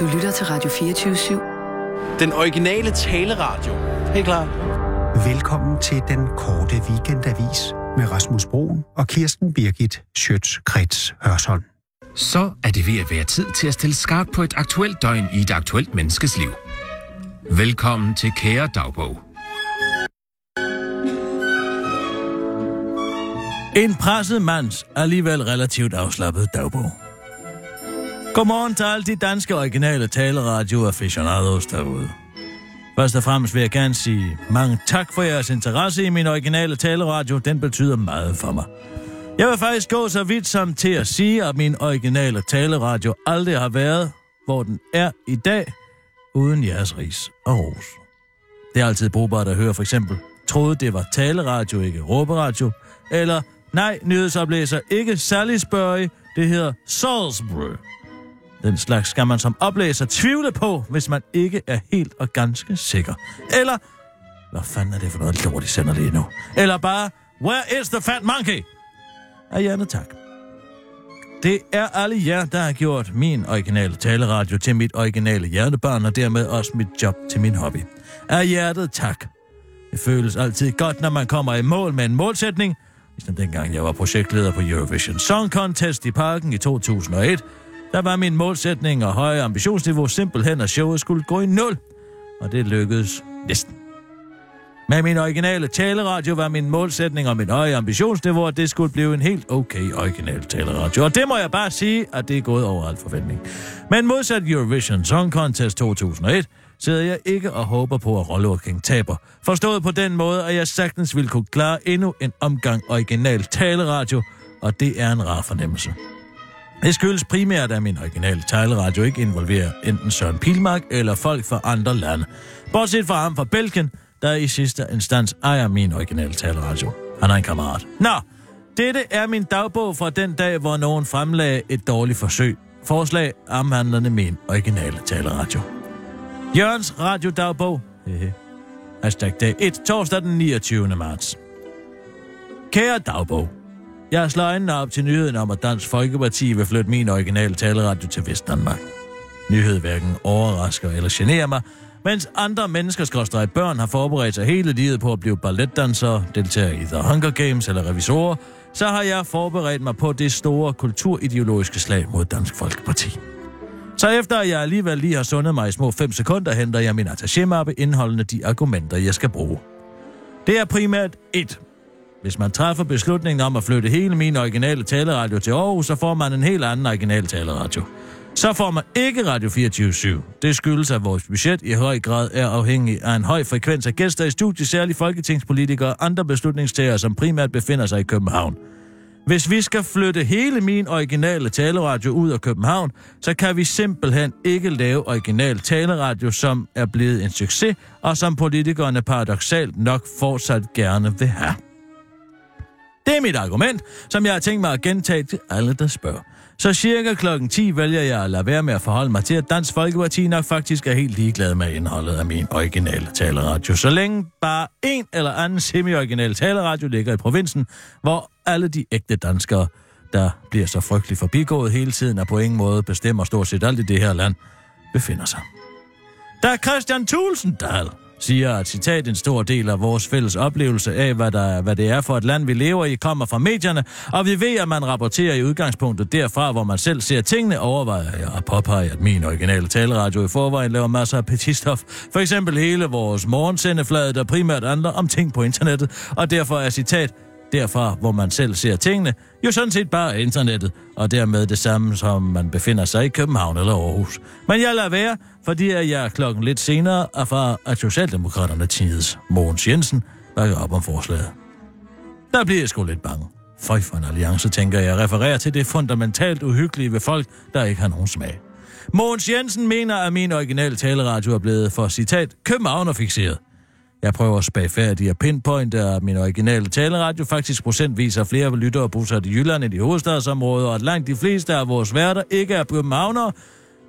Du lytter til Radio 24-7. Den originale taleradio. Helt klar. Velkommen til den korte weekendavis med Rasmus Broen og Kirsten Birgit Schøtz-Krets Hørsholm. Så er det ved at være tid til at stille skarp på et aktuelt døgn i et aktuelt menneskes liv. Velkommen til Kære Dagbog. En presset mands alligevel relativt afslappet dagbog. Godmorgen til alle de danske originale taleradio aficionados derude. Først og fremmest vil jeg gerne sige mange tak for jeres interesse i min originale taleradio. Den betyder meget for mig. Jeg vil faktisk gå så vidt som til at sige, at min originale taleradio aldrig har været, hvor den er i dag, uden jeres ris og ros. Det er altid brugbart at høre for eksempel, troede det var taleradio, ikke råberadio, eller nej, nyhedsoplæser ikke Sally Spurry, det hedder Salisbury. Den slags skal man som oplæser tvivle på, hvis man ikke er helt og ganske sikker. Eller, hvad fanden er det for noget lort, de sender lige nu? Eller bare, where is the fat monkey? Af hjernet tak. Det er alle jer, der har gjort min originale taleradio til mit originale hjertebarn, og dermed også mit job til min hobby. Af hjertet tak. Det føles altid godt, når man kommer i mål med en målsætning, ligesom dengang jeg var projektleder på Eurovision Song Contest i parken i 2001, der var min målsætning og høje ambitionsniveau simpelthen, at showet skulle gå i nul. Og det lykkedes næsten. Med min originale taleradio var min målsætning og min høje ambitionsniveau, at det skulle blive en helt okay original taleradio. Og det må jeg bare sige, at det er gået over al forventning. Men modsat Eurovision Song Contest 2001, sidder jeg ikke og håber på, at Rollworking taber. Forstået på den måde, at jeg sagtens ville kunne klare endnu en omgang original taleradio, og det er en rar fornemmelse. Det skyldes primært, at min originale taleradio ikke involverer enten Søren Pilmark eller folk fra andre lande. Bortset fra ham fra Belgien, der i sidste instans ejer min originale taleradio. Han er en kammerat. Nå, dette er min dagbog fra den dag, hvor nogen fremlagde et dårligt forsøg. Forslag omhandlende min originale taleradio. Jørgens radiodagbog. Hehe. Hashtag dag 1, torsdag den 29. marts. Kære dagbog. Jeg slår øjnene op til nyheden om, at Dansk Folkeparti vil flytte min originale taleradio til Vestdanmark. Nyhed hverken overrasker eller generer mig, mens andre mennesker børn har forberedt sig hele livet på at blive balletdansere, deltage i The Hunger Games eller revisorer, så har jeg forberedt mig på det store kulturideologiske slag mod Dansk Folkeparti. Så efter at jeg alligevel lige har sundet mig i små 5 sekunder, henter jeg min attaché-mappe indeholdende de argumenter, jeg skal bruge. Det er primært 1. Hvis man træffer beslutningen om at flytte hele min originale taleradio til Aarhus, så får man en helt anden original taleradio. Så får man ikke Radio 24-7. Det skyldes, at vores budget i høj grad er afhængig af en høj frekvens af gæster i studiet, særligt folketingspolitikere og andre beslutningstager, som primært befinder sig i København. Hvis vi skal flytte hele min originale taleradio ud af København, så kan vi simpelthen ikke lave original taleradio, som er blevet en succes, og som politikerne paradoxalt nok fortsat gerne vil have. Det er mit argument, som jeg har tænkt mig at gentage til alle, der spørger. Så cirka klokken 10 vælger jeg at lade være med at forholde mig til, at Dansk Folkeparti nok faktisk er helt ligeglad med indholdet af min originale taleradio. Så længe bare en eller anden semi-original taleradio ligger i provinsen, hvor alle de ægte danskere, der bliver så frygteligt forbigået hele tiden, og på ingen måde bestemmer stort set alt i det her land, befinder sig. Der er Christian Tulsendal, siger, at citat en stor del af vores fælles oplevelse af, hvad, der, hvad det er for et land, vi lever i, kommer fra medierne, og vi ved, at man rapporterer i udgangspunktet derfra, hvor man selv ser tingene, overvejer jeg at påpege, at min originale taleradio i forvejen laver masser af petitstof. For eksempel hele vores morgensendeflade, der primært handler om ting på internettet, og derfor er citat, derfra, hvor man selv ser tingene, jo sådan set bare internettet, og dermed det samme, som man befinder sig i København eller Aarhus. Men jeg lader være, fordi jeg klokken lidt senere erfarer, at Socialdemokraterne tids Mogens Jensen bakker op om forslaget. Der bliver jeg sgu lidt bange. Føj for en alliance, tænker jeg, refererer til det fundamentalt uhyggelige ved folk, der ikke har nogen smag. Mogens Jensen mener, at min originale taleradio er blevet for citat københavnerfixeret. Jeg prøver spagfærdigt at pinpointe, at min originale taleradio faktisk procentvis har flere lyttere bosat i Jylland end i hovedstadsområdet, og at langt de fleste af vores værter ikke er københavnere,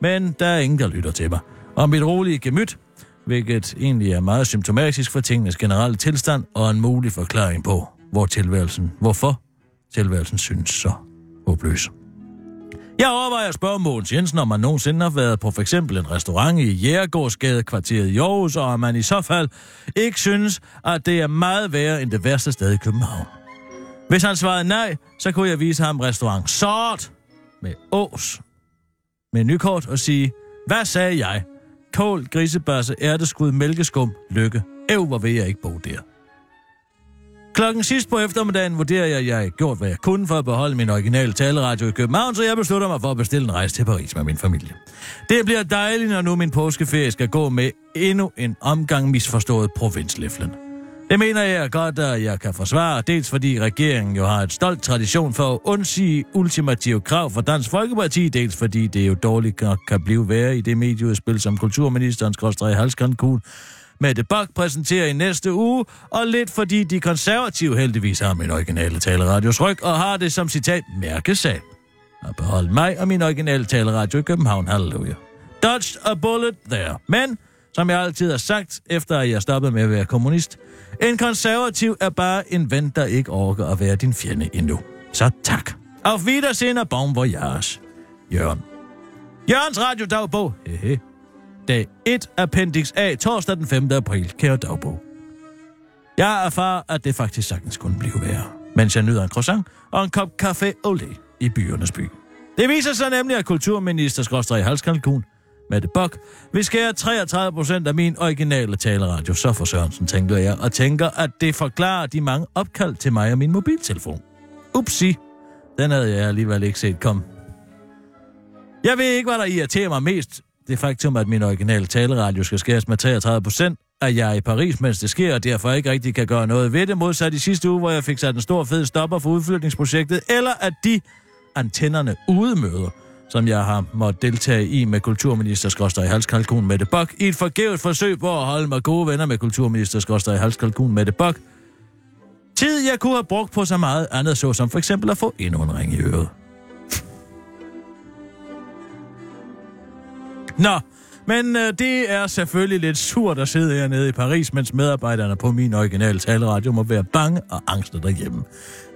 men der er ingen, der lytter til mig. Og mit rolige gemyt, hvilket egentlig er meget symptomatisk for tingenes generelle tilstand, og en mulig forklaring på, hvor tilværelsen, hvorfor tilværelsen synes så håbløs. Jeg overvejer at spørge Mogens Jensen, om man nogensinde har været på for eksempel en restaurant i Jægergårdsgade kvarteret i Aarhus, og om man i så fald ikke synes, at det er meget værre end det værste sted i København. Hvis han svarede nej, så kunne jeg vise ham restaurant Sort med Ås med nykort og sige, hvad sagde jeg? Kål, grisebørse, ærteskud, mælkeskum, lykke. Øv, hvor vil jeg ikke bo der. Klokken sidst på eftermiddagen vurderer jeg, at jeg har gjort, hvad jeg kunne for at beholde min originale taleradio i København, så jeg beslutter mig for at bestille en rejse til Paris med min familie. Det bliver dejligt, når nu min påskeferie skal gå med endnu en omgang misforstået provinsliflen. Det mener jeg godt, at jeg kan forsvare, dels fordi regeringen jo har et stolt tradition for at undsige ultimative krav for Dansk Folkeparti, dels fordi det jo dårligt nok kan blive værre i det medieudspil, som kulturministerens skråstrej Halskandkun Mette Bak præsenterer i næste uge, og lidt fordi de konservative heldigvis har min originale taleradios ryg, og har det som citat mærkesag. Og behold mig og min originale taleradio i København. Halleluja. Dodged a bullet there. Men, som jeg altid har sagt, efter at jeg stoppede med at være kommunist, en konservativ er bare en ven, der ikke orker at være din fjende endnu. Så tak. Auf Wiedersehen og bon voyage. Jørgen. Jørgens radiodagbog. Hehe. Dag 1, Appendix A, torsdag den 5. april, kære dagbog. Jeg erfarer, at det faktisk sagtens kunne blive værre, mens jeg nyder en croissant og en kop kaffe olé i byernes by. Det viser sig nemlig, at kulturminister Skråstrej Halskalkun, Mette Bok, vil skære 33 procent af min originale taleradio, så for Sørensen, tænker jeg, og tænker, at det forklarer de mange opkald til mig og min mobiltelefon. Upsi, den havde jeg alligevel ikke set komme. Jeg ved ikke, hvad der irriterer mig mest, det faktum, at min originale taleradio skal skæres med 33 procent, at jeg er i Paris, mens det sker, og derfor ikke rigtig kan gøre noget ved det, modsat i sidste uge, hvor jeg fik sat en stor fed stopper for udflytningsprojektet, eller at de antennerne udemøder, som jeg har måttet deltage i med kulturminister Skorstad i Halskalkun Mette Bok, i et forgævet forsøg på at holde mig gode venner med kulturminister Skorstad i Halskalkun Mette Bok. Tid, jeg kunne have brugt på så meget andet, så som for eksempel at få endnu en ring i øret. Nå, men øh, det er selvfølgelig lidt surt at sidde hernede i Paris, mens medarbejderne på min originale taleradio må være bange og angste derhjemme.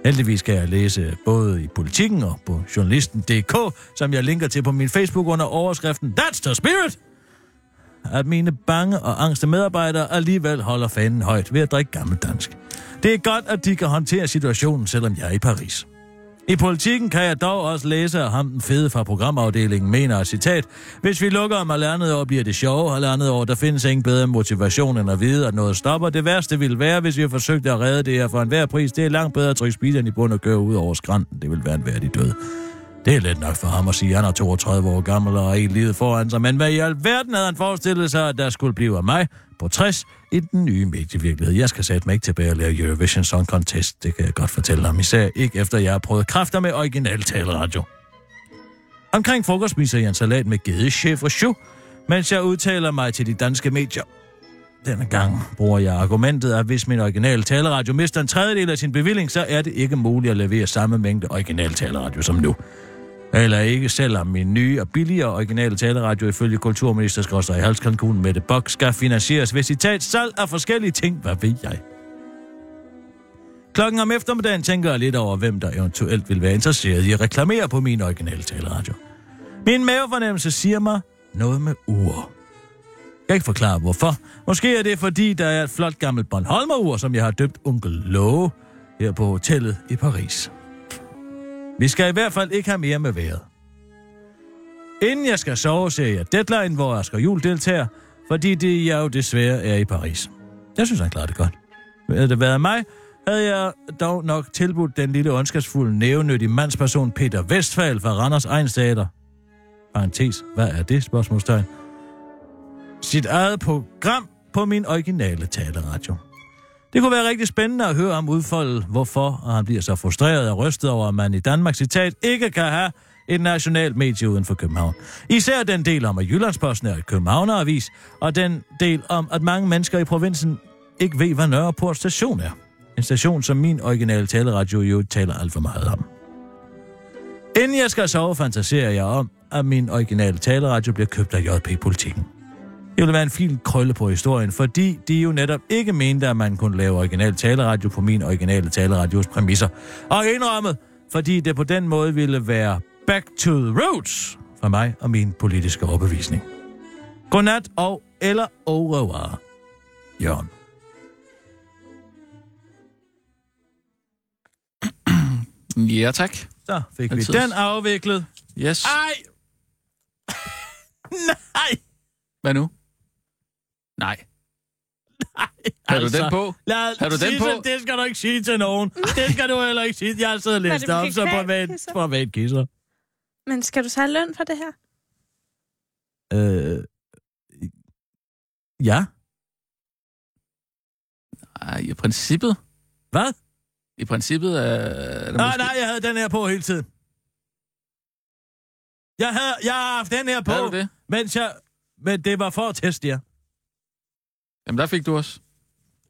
Heldigvis kan jeg læse både i Politikken og på Journalisten.dk, som jeg linker til på min Facebook under overskriften That's the Spirit! At mine bange og angste medarbejdere alligevel holder fanen højt ved at drikke gammeldansk. Det er godt, at de kan håndtere situationen, selvom jeg er i Paris. I politikken kan jeg dog også læse, at ham den fede fra programafdelingen mener, at citat, hvis vi lukker om halvandet år, bliver det sjove Halvandet år, der findes ingen bedre motivation end at vide, at noget stopper. Det værste ville være, hvis vi forsøgte at redde det her for enhver pris. Det er langt bedre at trykke speederen i bund og køre ud over skrænten. Det vil være en værdig død. Det er let nok for ham at sige, at han er 32 år gammel og ikke livet foran sig. Men hvad i alverden havde han forestillet sig, at der skulle blive af mig på 60 i den nye medievirkelighed? Jeg skal sætte mig ikke tilbage og lave Eurovision Song Contest. Det kan jeg godt fortælle ham. Især ikke efter, jeg har prøvet kræfter med original taleradio. Omkring frokost spiser jeg en salat med gedechef og choux, mens jeg udtaler mig til de danske medier. Denne gang bruger jeg argumentet, at hvis min originale taleradio mister en tredjedel af sin bevilling, så er det ikke muligt at levere samme mængde original taleradio som nu. Eller ikke, selvom min nye og billigere originale taleradio ifølge kulturminister Skrøster i Halskankun Mette Bok skal finansieres ved citat salg af forskellige ting, hvad ved jeg. Klokken om eftermiddagen tænker jeg lidt over, hvem der eventuelt vil være interesseret i at reklamere på min originale taleradio. Min mavefornemmelse siger mig noget med ur. Jeg kan ikke forklare, hvorfor. Måske er det, fordi der er et flot gammelt Bornholmer-ur, som jeg har døbt onkel Lowe her på hotellet i Paris. Vi skal i hvert fald ikke have mere med vejret. Inden jeg skal sove, ser jeg Deadline, hvor Asger Jul deltager, fordi det jeg jo desværre er i Paris. Jeg synes, han klarer det godt. Havde det været mig, havde jeg dog nok tilbudt den lille ondskabsfulde, nævnyttige mandsperson Peter Vestfald fra Randers Egenstater. Parentes, hvad er det? Spørgsmålstegn. Sit eget program på min originale taleradio. Det kunne være rigtig spændende at høre om udfolde, hvorfor og han bliver så frustreret og rystet over, at man i Danmark, citat, ikke kan have et nationalt medie uden for København. Især den del om, at Jyllandsposten er et Københavneravis, og den del om, at mange mennesker i provinsen ikke ved, hvad Nørreport station er. En station, som min originale taleradio jo taler alt for meget om. Inden jeg skal sove, fantaserer jeg om, at min originale taleradio bliver købt af JP Politikken. Det ville være en fin krølle på historien, fordi de jo netop ikke mente, at man kunne lave original taleradio på min originale taleradios præmisser. Og indrømmet, fordi det på den måde ville være back to the roots fra mig og min politiske overbevisning. Godnat og eller au revoir, Jørgen. Ja, tak. Så fik vi Altid. den afviklet. Yes. Ej! Nej! Hvad nu? Nej. Har du den på? Lad, Har du den på? Det skal du ikke sige til nogen. Det skal du heller ikke sige. Jeg har siddet og læst op, så privat, kisser? privat kisser. Men skal du så have løn for det her? Øh, ja. Ej, i princippet. Hvad? I princippet er, er det Nej, måske... nej, jeg havde den her på hele tiden. Jeg, havde, jeg har haft den her på, det? mens jeg... Men det var for at teste jer. Jamen, der fik du også.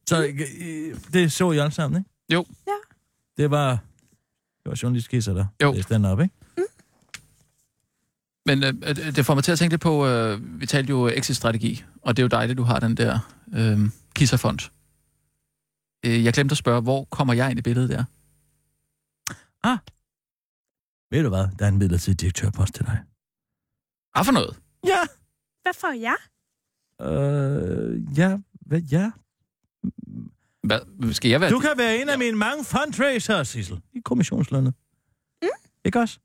Så øh, det så I alle sammen, ikke? Jo. Ja. Det var... Det var journalistkisser, der Jo. læste den op, ikke? Men øh, øh, det får mig til at tænke lidt på, øh, vi talte jo exit-strategi, og det er jo dejligt, du har den der øh, kisserfond. Øh, jeg glemte at spørge, hvor kommer jeg ind i billedet der? Ved du hvad? Der er en midlertidig direktørpost til dig. Hvad for noget? Ja. Hvad får jeg? Øh, ja. Hvad, ja. Hvad, skal jeg være Du kan være en af mine mange fundraisers, Sissel. I kommissionslønnet. Mm. Ikke også?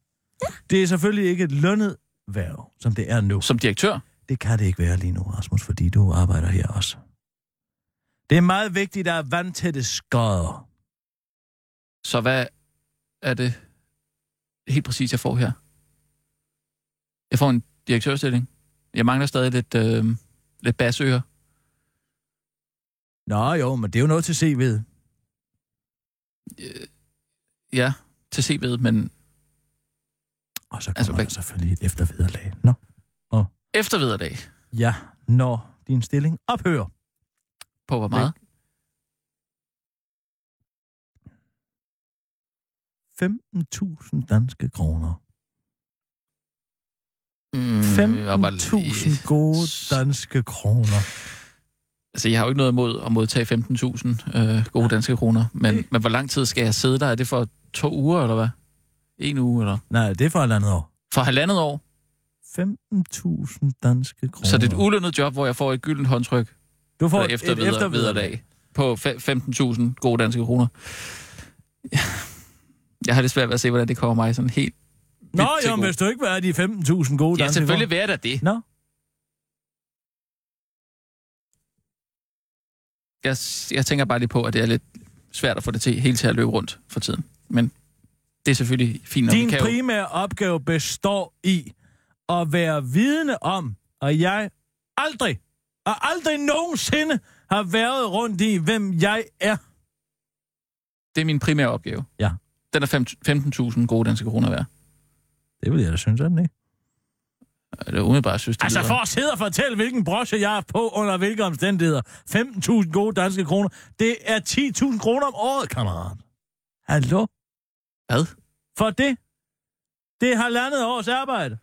Ja. Det er selvfølgelig ikke et lønnet værv, som det er nu. som direktør? Det kan det ikke være lige nu, Rasmus, fordi du arbejder her også. Det er meget vigtigt, at der er vandtætte skodder. Så hvad er det helt præcis, jeg får her? Jeg får en direktørstilling. Jeg mangler stadig lidt, øh, lidt basører. Nå jo, men det er jo noget til CV'et. Ja, til CV'et, men Og så kommer Altså, altså, hvad- der selvfølgelig et eftervederlag. Nå. eftervederdag. Ja, når din stilling ophører. På hvor meget? 15.000 danske kroner. Mm, jeg var lige- 15.000 gode danske kroner. Altså, jeg har jo ikke noget imod at modtage 15.000 øh, gode danske kroner, men, men hvor lang tid skal jeg sidde der? Er det for to uger, eller hvad? En uge, eller? Nej, det er for et andet år. For halvandet år? 15.000 danske kroner. Så det er et ulønnet job, hvor jeg får et gyldent håndtryk du får for et efter eftervederlag. vederlag på fe- 15.000 gode danske kroner. Jeg har det svært ved at se, hvordan det kommer mig sådan helt... Nå, jo, men hvis du ikke have de 15.000 gode Ja, danske selvfølgelig jeg da det. Nå, Jeg, jeg tænker bare lige på, at det er lidt svært at få det til hele til at løbe rundt for tiden. Men det er selvfølgelig fint nok. Din kan jo- primære opgave består i at være vidne om, at jeg aldrig, og aldrig nogensinde har været rundt i, hvem jeg er. Det er min primære opgave. Ja. Den er fem- 15.000 gode danske kroner værd. Det vil jeg da synes, er den ikke? Det er umiddelbart, synes det Altså lyder- for at sidde og fortælle, hvilken broche jeg har på under hvilke omstændigheder. 15.000 gode danske kroner. Det er 10.000 kroner om året, kammerat. Hallo? Hvad? For det? Det er halvandet års arbejde.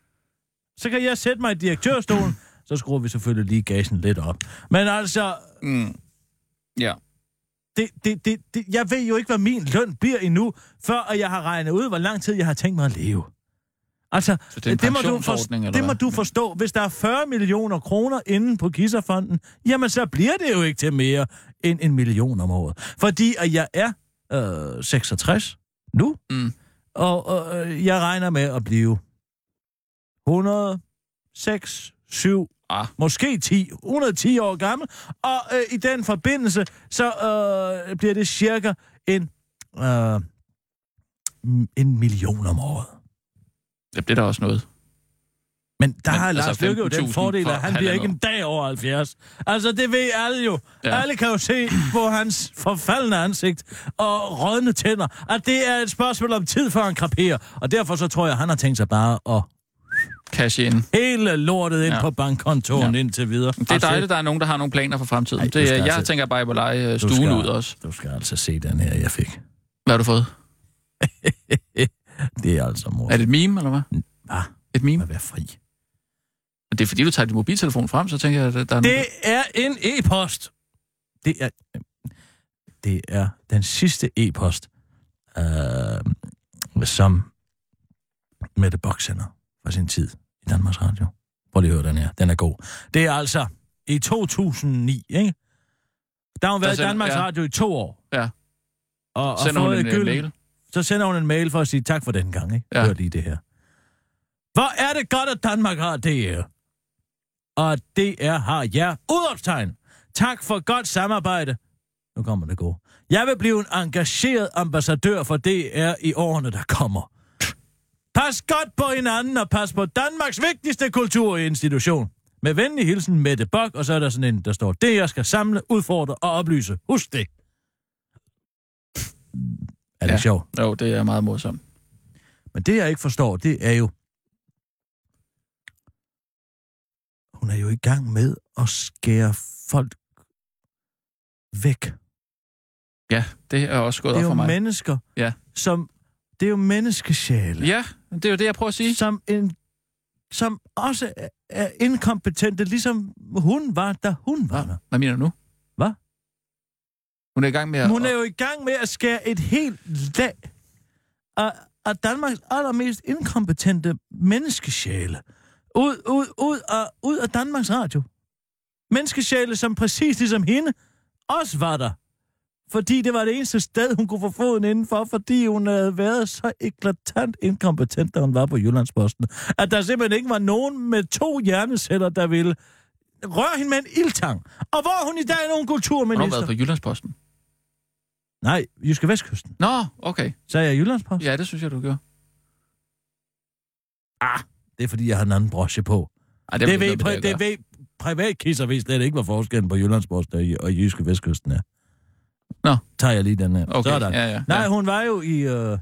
Så kan jeg sætte mig i direktørstolen. Så skruer vi selvfølgelig lige gagen lidt op. Men altså, Mm. Ja. det, det, det, det, jeg ved jo ikke, hvad min løn bliver endnu, før at jeg har regnet ud, hvor lang tid jeg har tænkt mig at leve. Altså, Så det må du, eller det må du forstå. Hvis der er 40 millioner kroner inde på Kisserfonden, jamen så bliver det jo ikke til mere end en million om året. Fordi at jeg er øh, 66 nu, Mm. og øh, jeg regner med at blive 106, 7, Ah. måske 10, 110 år gammel, og øh, i den forbindelse, så øh, bliver det cirka en, øh, en million om året. Det bliver der også noget. Men der Men har altså Lars Lykke jo den 15.000 fordel, for at han bliver ikke en dag over 70. Altså, det ved alle jo. Ja. Alle kan jo se på hans forfaldende ansigt og rådne tænder, at det er et spørgsmål om tid, før han kraperer. Og derfor så tror jeg, han har tænkt sig bare at Cash in. hele lortet ind ja. På bankkontoen ja. indtil videre. Det er dejligt, der er nogen, der har nogle planer for fremtiden. Ej, det, jeg altså- tænker bare, at jeg må lege øh, stuen skal- ud også. Du skal altså se den her, jeg fik. Hvad har du fået? Det er altså mor. Er det et meme, eller hvad? Hvad? Et meme? At være fri. Det er fordi, du tager din mobiltelefon frem, så tænker jeg, at der er Det nogen... er en e-post. Det er, det er den sidste e-post, øh, som Mette Bock sender fra sin tid i Danmarks Radio. Prøv lige at høre den her. Den er god. Det er altså i 2009, ikke? Der har hun været i Danmarks ja. Radio i to år. Ja. Og, og Sender hun fået en øh, gylden- mail? Så sender hun en mail for at sige tak for den gang, ikke? Ja. Hør lige det her. Hvor er det godt, at Danmark har DR. Og DR har jer. Udopstegn. Tak for godt samarbejde. Nu kommer det gode. Jeg vil blive en engageret ambassadør for DR i årene, der kommer. Pas godt på hinanden og pas på Danmarks vigtigste kulturinstitution. Med venlig hilsen Mette Bok, og så er der sådan en, der står, det jeg skal samle, udfordre og oplyse. Husk det. Er det Ja. sjovt? Jo, det er meget morsomt. Men det, jeg ikke forstår, det er jo... Hun er jo i gang med at skære folk væk. Ja, det er også gået Det er op for jo mig. mennesker, Ja. som... Det er jo menneskesjæle, Ja, det er jo det, jeg prøver at sige. som, en, som også er, er inkompetente, ligesom hun var, da hun var der. Hvad mener du nu? Hun er i gang med at... Hun er jo i gang med at skære et helt lag af, af Danmarks allermest inkompetente menneskesjæle ud, ud, ud, af, ud af Danmarks Radio. Menneskesjæle, som præcis ligesom hende også var der. Fordi det var det eneste sted, hun kunne få foden indenfor, fordi hun havde været så eklatant inkompetent, da hun var på Jyllandsposten, at der simpelthen ikke var nogen med to hjerneceller, der ville røre hende med en ildtang. Og hvor er hun i dag nogen Hun har kulturminister? været på Jyllandsposten. Nej, Jyske Vestkysten. Nå, okay. Sagde jeg Jyllandspost? Ja, det synes jeg, du gør. Det er, fordi jeg har en anden broche på. Ej, Det, det, ved, pri- det ved privatkisser ved slet ikke, hvad forskellen på Jyllandspost og, og Jyske Vestkysten er. Nå. Tager jeg lige den her. Okay, Sådan. ja, ja. Nej, ja. hun var jo i... Øh...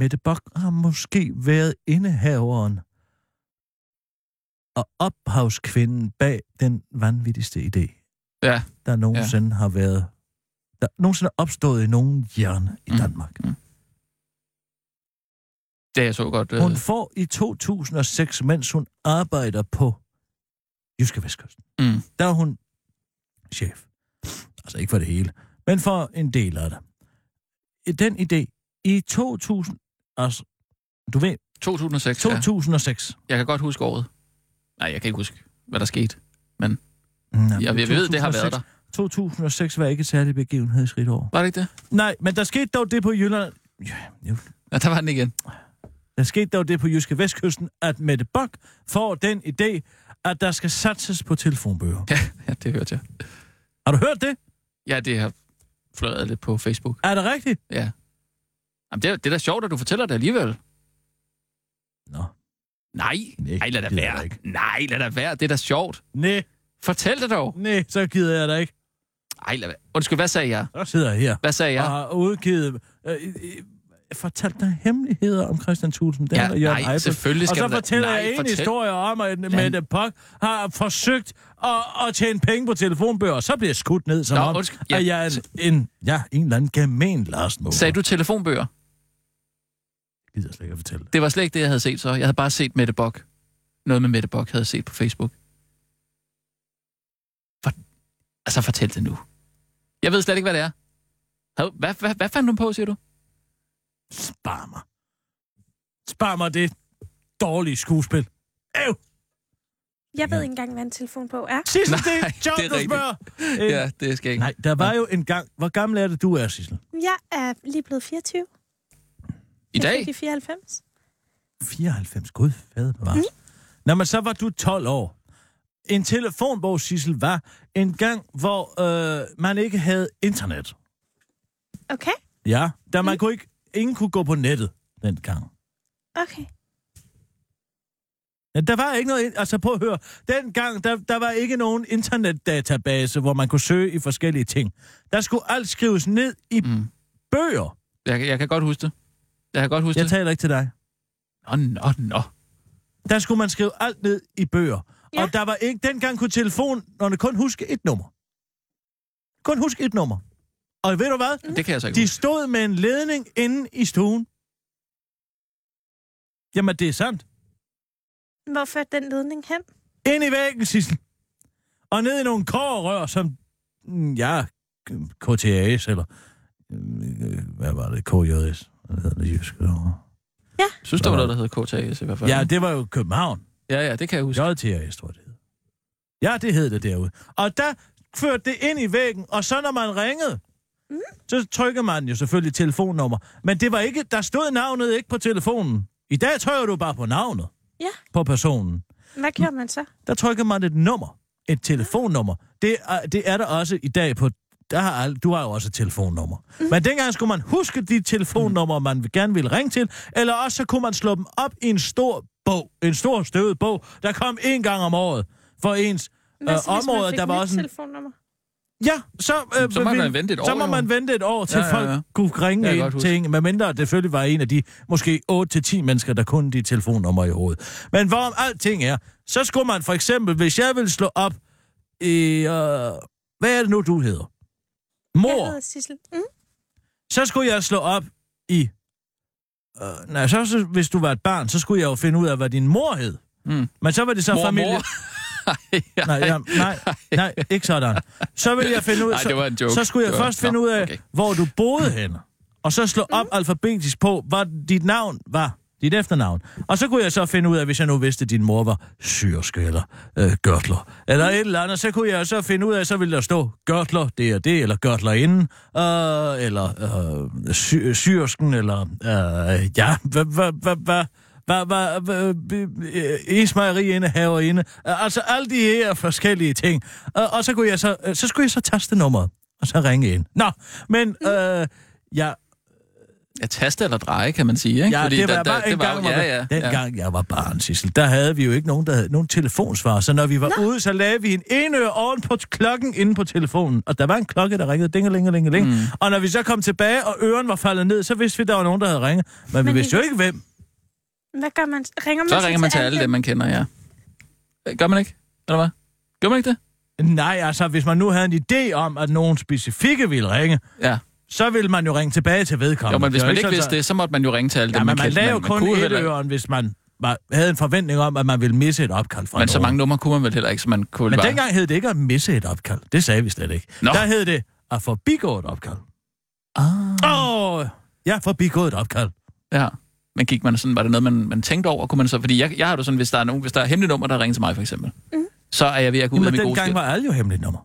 Mette Bock har måske været indehaveren og ophavskvinden bag den vanvittigste idé, Ja, der nogensinde ja. har været... Der nogensinde er opstået i nogen hjerne i Mm. Danmark. det er så godt. Øh, Hun får i 2006, mens hun arbejder på Jyske Vestkysten. mm. Der er hun chef. Altså ikke for det hele, men for en del af det. Den idé, i 2000, altså, du ved, 2006, ja. 2006. Jeg kan godt huske året. Nej, jeg kan ikke huske, hvad der skete. Mm, Jeg, jeg ved, det har været der. 2006 var ikke et særligt begivenhedsrigt år. Var det ikke det? Nej, men der skete dog det på Jylland. Ja, jo. Ja, der var den igen. Der skete dog det på Jyske Vestkysten, at Mette Bock får den idé, at der skal satses på telefonbøger. Ja, ja, det hørte jeg. Har du hørt det? Ja, det har fløjet lidt på Facebook. Er det rigtigt? Ja. Jamen, det, er, det er da sjovt, at du fortæller det alligevel. Nå. Nej, Nej, nej, lad da være. Nej, lad da være. Det er da sjovt. Nej, Fortæl det dog. nej, så gider jeg da ikke. Ej, lad. Undskyld, hvad sagde jeg? Så sidder jeg her Hvad sagde ja. og jeg? har udgivet... Øh, øh, fortalt dig hemmeligheder om Christian Thulsen Dahl Ja, og Jørgen nej, selvfølgelig Og skal så du da- fortæller nej, jeg en fortæl. historie om, at Mette Bock har forsøgt at, at tjene penge på telefonbøger, og så bliver jeg skudt ned, som Nå, om, undskyld. Ja. at jeg er en, en, ja, en eller anden gamen Lars Måber. Sagde du telefonbøger? Jeg gider slet ikke at fortælle det. Det var slet ikke det, jeg havde set så. Jeg havde bare set Mette Bock. Noget med Mette Bock havde jeg set på Facebook. Altså, fortæl det nu. Jeg ved slet ikke, hvad det er. Hvad, hvad, hvad, hvad fandt du på, siger du? Spar mig. Spar mig det dårlige skuespil. Øv! Jeg ved ikke engang, hvad en telefon på er. Sissel, det er John, det er du rigtigt. spørger. Øh, Ja, det skal jeg ikke. Nej, der var jo en gang... Hvor gammel er det, du er, Sissel? Jeg er lige blevet 24. I Jeg dag? i 94. 94. Gud, fader bevares. Mm. Nå, men så var du 12 år. En telefonbog, Sissel, var en gang, hvor øh, man ikke havde internet. Okay, Ja, da man kunne ikke... Ingen kunne gå på nettet dengang. okay. Ja, der var ikke noget... Altså, prøv at høre. Dengang, der, der var ikke nogen internetdatabase, hvor man kunne søge i forskellige ting. Der skulle alt skrives ned i mm. Mm. bøger. Jeg, jeg kan godt huske det. Jeg kan godt huske Jeg det. taler ikke til dig. Nå, nå, nå. Der skulle man skrive alt ned i bøger. Ja. Og der var ikke... Dengang kunne telefonerne kun huske et nummer. Kun huske et nummer. Og ved du hvad? Det kan jeg så ikke De huske. stod med en ledning inde i stuen. Jamen, det er sandt. Hvor førte den ledning hen? Ind i væggen, Sissel. Og ned i nogle kårrør, som... mm, Ja, KTAS, eller... øh, Hvad var det? KJS. Hvad hedder det jysk? Ja. Jeg synes, der var noget, der hed KTAS i hvert fald. Ja, det var jo København. Ja, ja, det kan jeg huske. JTAS, tror jeg, det hed. Ja, det hed det derude. Og der førte det ind i væggen, og så når man ringede, mm. så trykker man jo selvfølgelig telefonnummer. Men det var ikke, der stod navnet ikke på telefonen. I dag trykker du bare på navnet Ja. på personen. Hvad gjorde man så? Der trykker man et nummer. Et telefonnummer. Det er, det er der også i dag på... Der har du har jo også et telefonnummer. Mm. Men dengang skulle man huske de telefonnumre, man vil- gerne ville ringe til, eller også så kunne man slå dem op i en stor bog. En stor støvet bog, der kom en gang om året for ens øh, så, område. Der var også en, telefonnummer? Ja, så, øh, Så må man vente et så år, må jo. man vente et år, til Ja, ja, ja, ja, ja. folk kunne ringe jeg ind en, medmindre det selvfølgelig var en af de måske 8-10 mennesker, der kunne de telefonnumre i hovedet. Men hvorom alting er, så skulle man for eksempel, hvis jeg ville slå op i... Øh, hvad er det nu, du hedder? Jeg Mor. hedder Sissel. Mm. Så skulle jeg slå op i... Øh, nej, så, så hvis du var et barn, så skulle jeg jo finde ud af, hvad din mor hed. Mm. Men så var det så Mor, familie... mor. Nej, ja, nej, nej, ikke sådan. Så vil jeg finde ud joke. Så, så skulle jeg Det var- først finde ud af, okay. okay. hvor du boede henne. Og så slå op alfabetisk på, hvad dit navn var. Dit efternavn. Og så kunne jeg så finde ud af, hvis jeg nu vidste, at din mor var syrsk eller øh, gørtler. Eller et eller andet, så kunne jeg så finde ud af, så ville der stå gørtler, det er det, eller gørtler inden, øh, eller øh, sy- syrsken, eller øh, ja, hvad, hvad, hvad, hvad, hvad, hvad, hvad, øh, ismejeriinde, haverinde, øh, altså alle de her forskellige ting. Og, og så kunne jeg så, så skulle jeg så taste nummeret, og så ringe ind. Nå, men øh, ja, Ja, taste eller dreje, kan man sige, ikke? Ja, det var der- bare der- en det var gang, ja, ja, ja. gang jeg var barn, Sissel, der havde vi jo ikke nogen, der havde nogen telefonsvar. Så når vi var Nå. ude, så lavede vi en enøre oven på klokken inde på telefonen. Og der var en klokke, der ringede dingelingelingeling. Mm. Og når vi så kom tilbage, og øren var faldet ned, så vidste vi, at der var nogen, der havde ringet. Men, Men vi vidste jo ikke, hvem. Hvad gør man? Ringer man Så ringer man til alle dem, man kender, ja. Gør man ikke? Eller hvad? Gør man ikke det? Nej, altså, hvis man nu havde en idé om, at nogen specifikke ville ringe, Ja. Så ville man jo ringe tilbage til vedkommende. Jo, men hvis man ikke sådan, vidste så- det, så måtte man jo ringe til alle Ja, dem, men man man kendte. lavede jo Man- man kun kunne et heller- øren, hvis man var, havde en forventning om, at man ville misse et opkald fra Men så mange numre kunne man vel heller ikke, så man kunne Men bare... dengang hed det ikke at misse et opkald. Det sagde vi slet ikke. Nå. Der hed det at forbigå et opkald. Ah. Åh, oh, ja, forbigå et opkald. Ja. Men gik man sådan, var det noget, man, man tænkte over? Kunne man så, fordi jeg, jeg har det sådan, hvis der er nogen, hvis der er hemmelige nummer, der ringer til mig for eksempel, mm. så er jeg ved at gå ud af Men min gode dengang skab. var alle jo hemmelige nummer.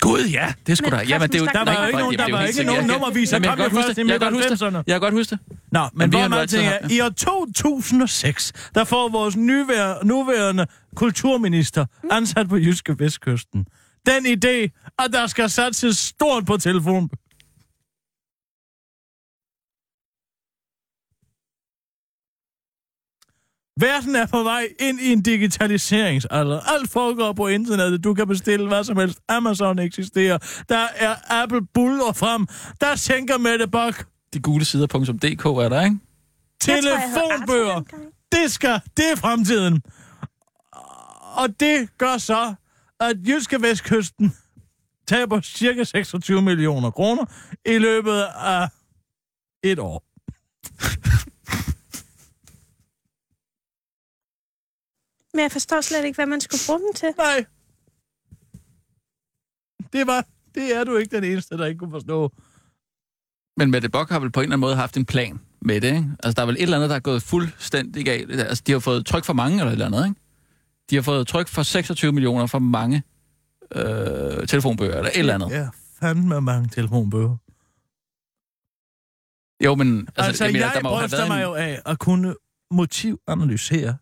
Gud, ja, det skulle der. Jamen, det er jo, Der var jo ikke nogen, der er var ikke nogen nummerviser. Kom kan jo først det. i Jeg kan godt huske det. midt-90'erne. Jeg kan godt huske det. Nå, men, hvor man tænker, i år 2006, der får vores nuværende, nuværende kulturminister ansat på Jyske Vestkysten den idé, at der skal satses stort på telefon. Verden er på vej ind i en digitaliseringsalder. Alt foregår på internettet. Du kan bestille hvad som helst. Amazon eksisterer. Der er Apple buller frem. Der tænker Mette Bock. De gule sider.dk er der, ikke? Telefonbøger. Det skal, det er fremtiden. Og det gør så, at Jyske Vestkysten taber cirka 26 millioner kroner i løbet af et år. Men jeg forstår slet ikke, hvad man skulle bruge dem til. Nej. Det var, det er du ikke den eneste, der ikke kunne forstå. Men Mette Bock har vel på en eller anden måde haft en plan med det, ikke? Altså, der er vel et eller andet, der er gået fuldstændig galt. Altså, de har fået tryk for mange eller et eller andet, ikke? De har fået tryk for 26 millioner for mange øh, telefonbøger eller et eller andet. Ja, fandme mange telefonbøger. Jo, men altså, Altså, jeg, mener, jeg der må have bryster været mig en... jo af at kunne motivanalysere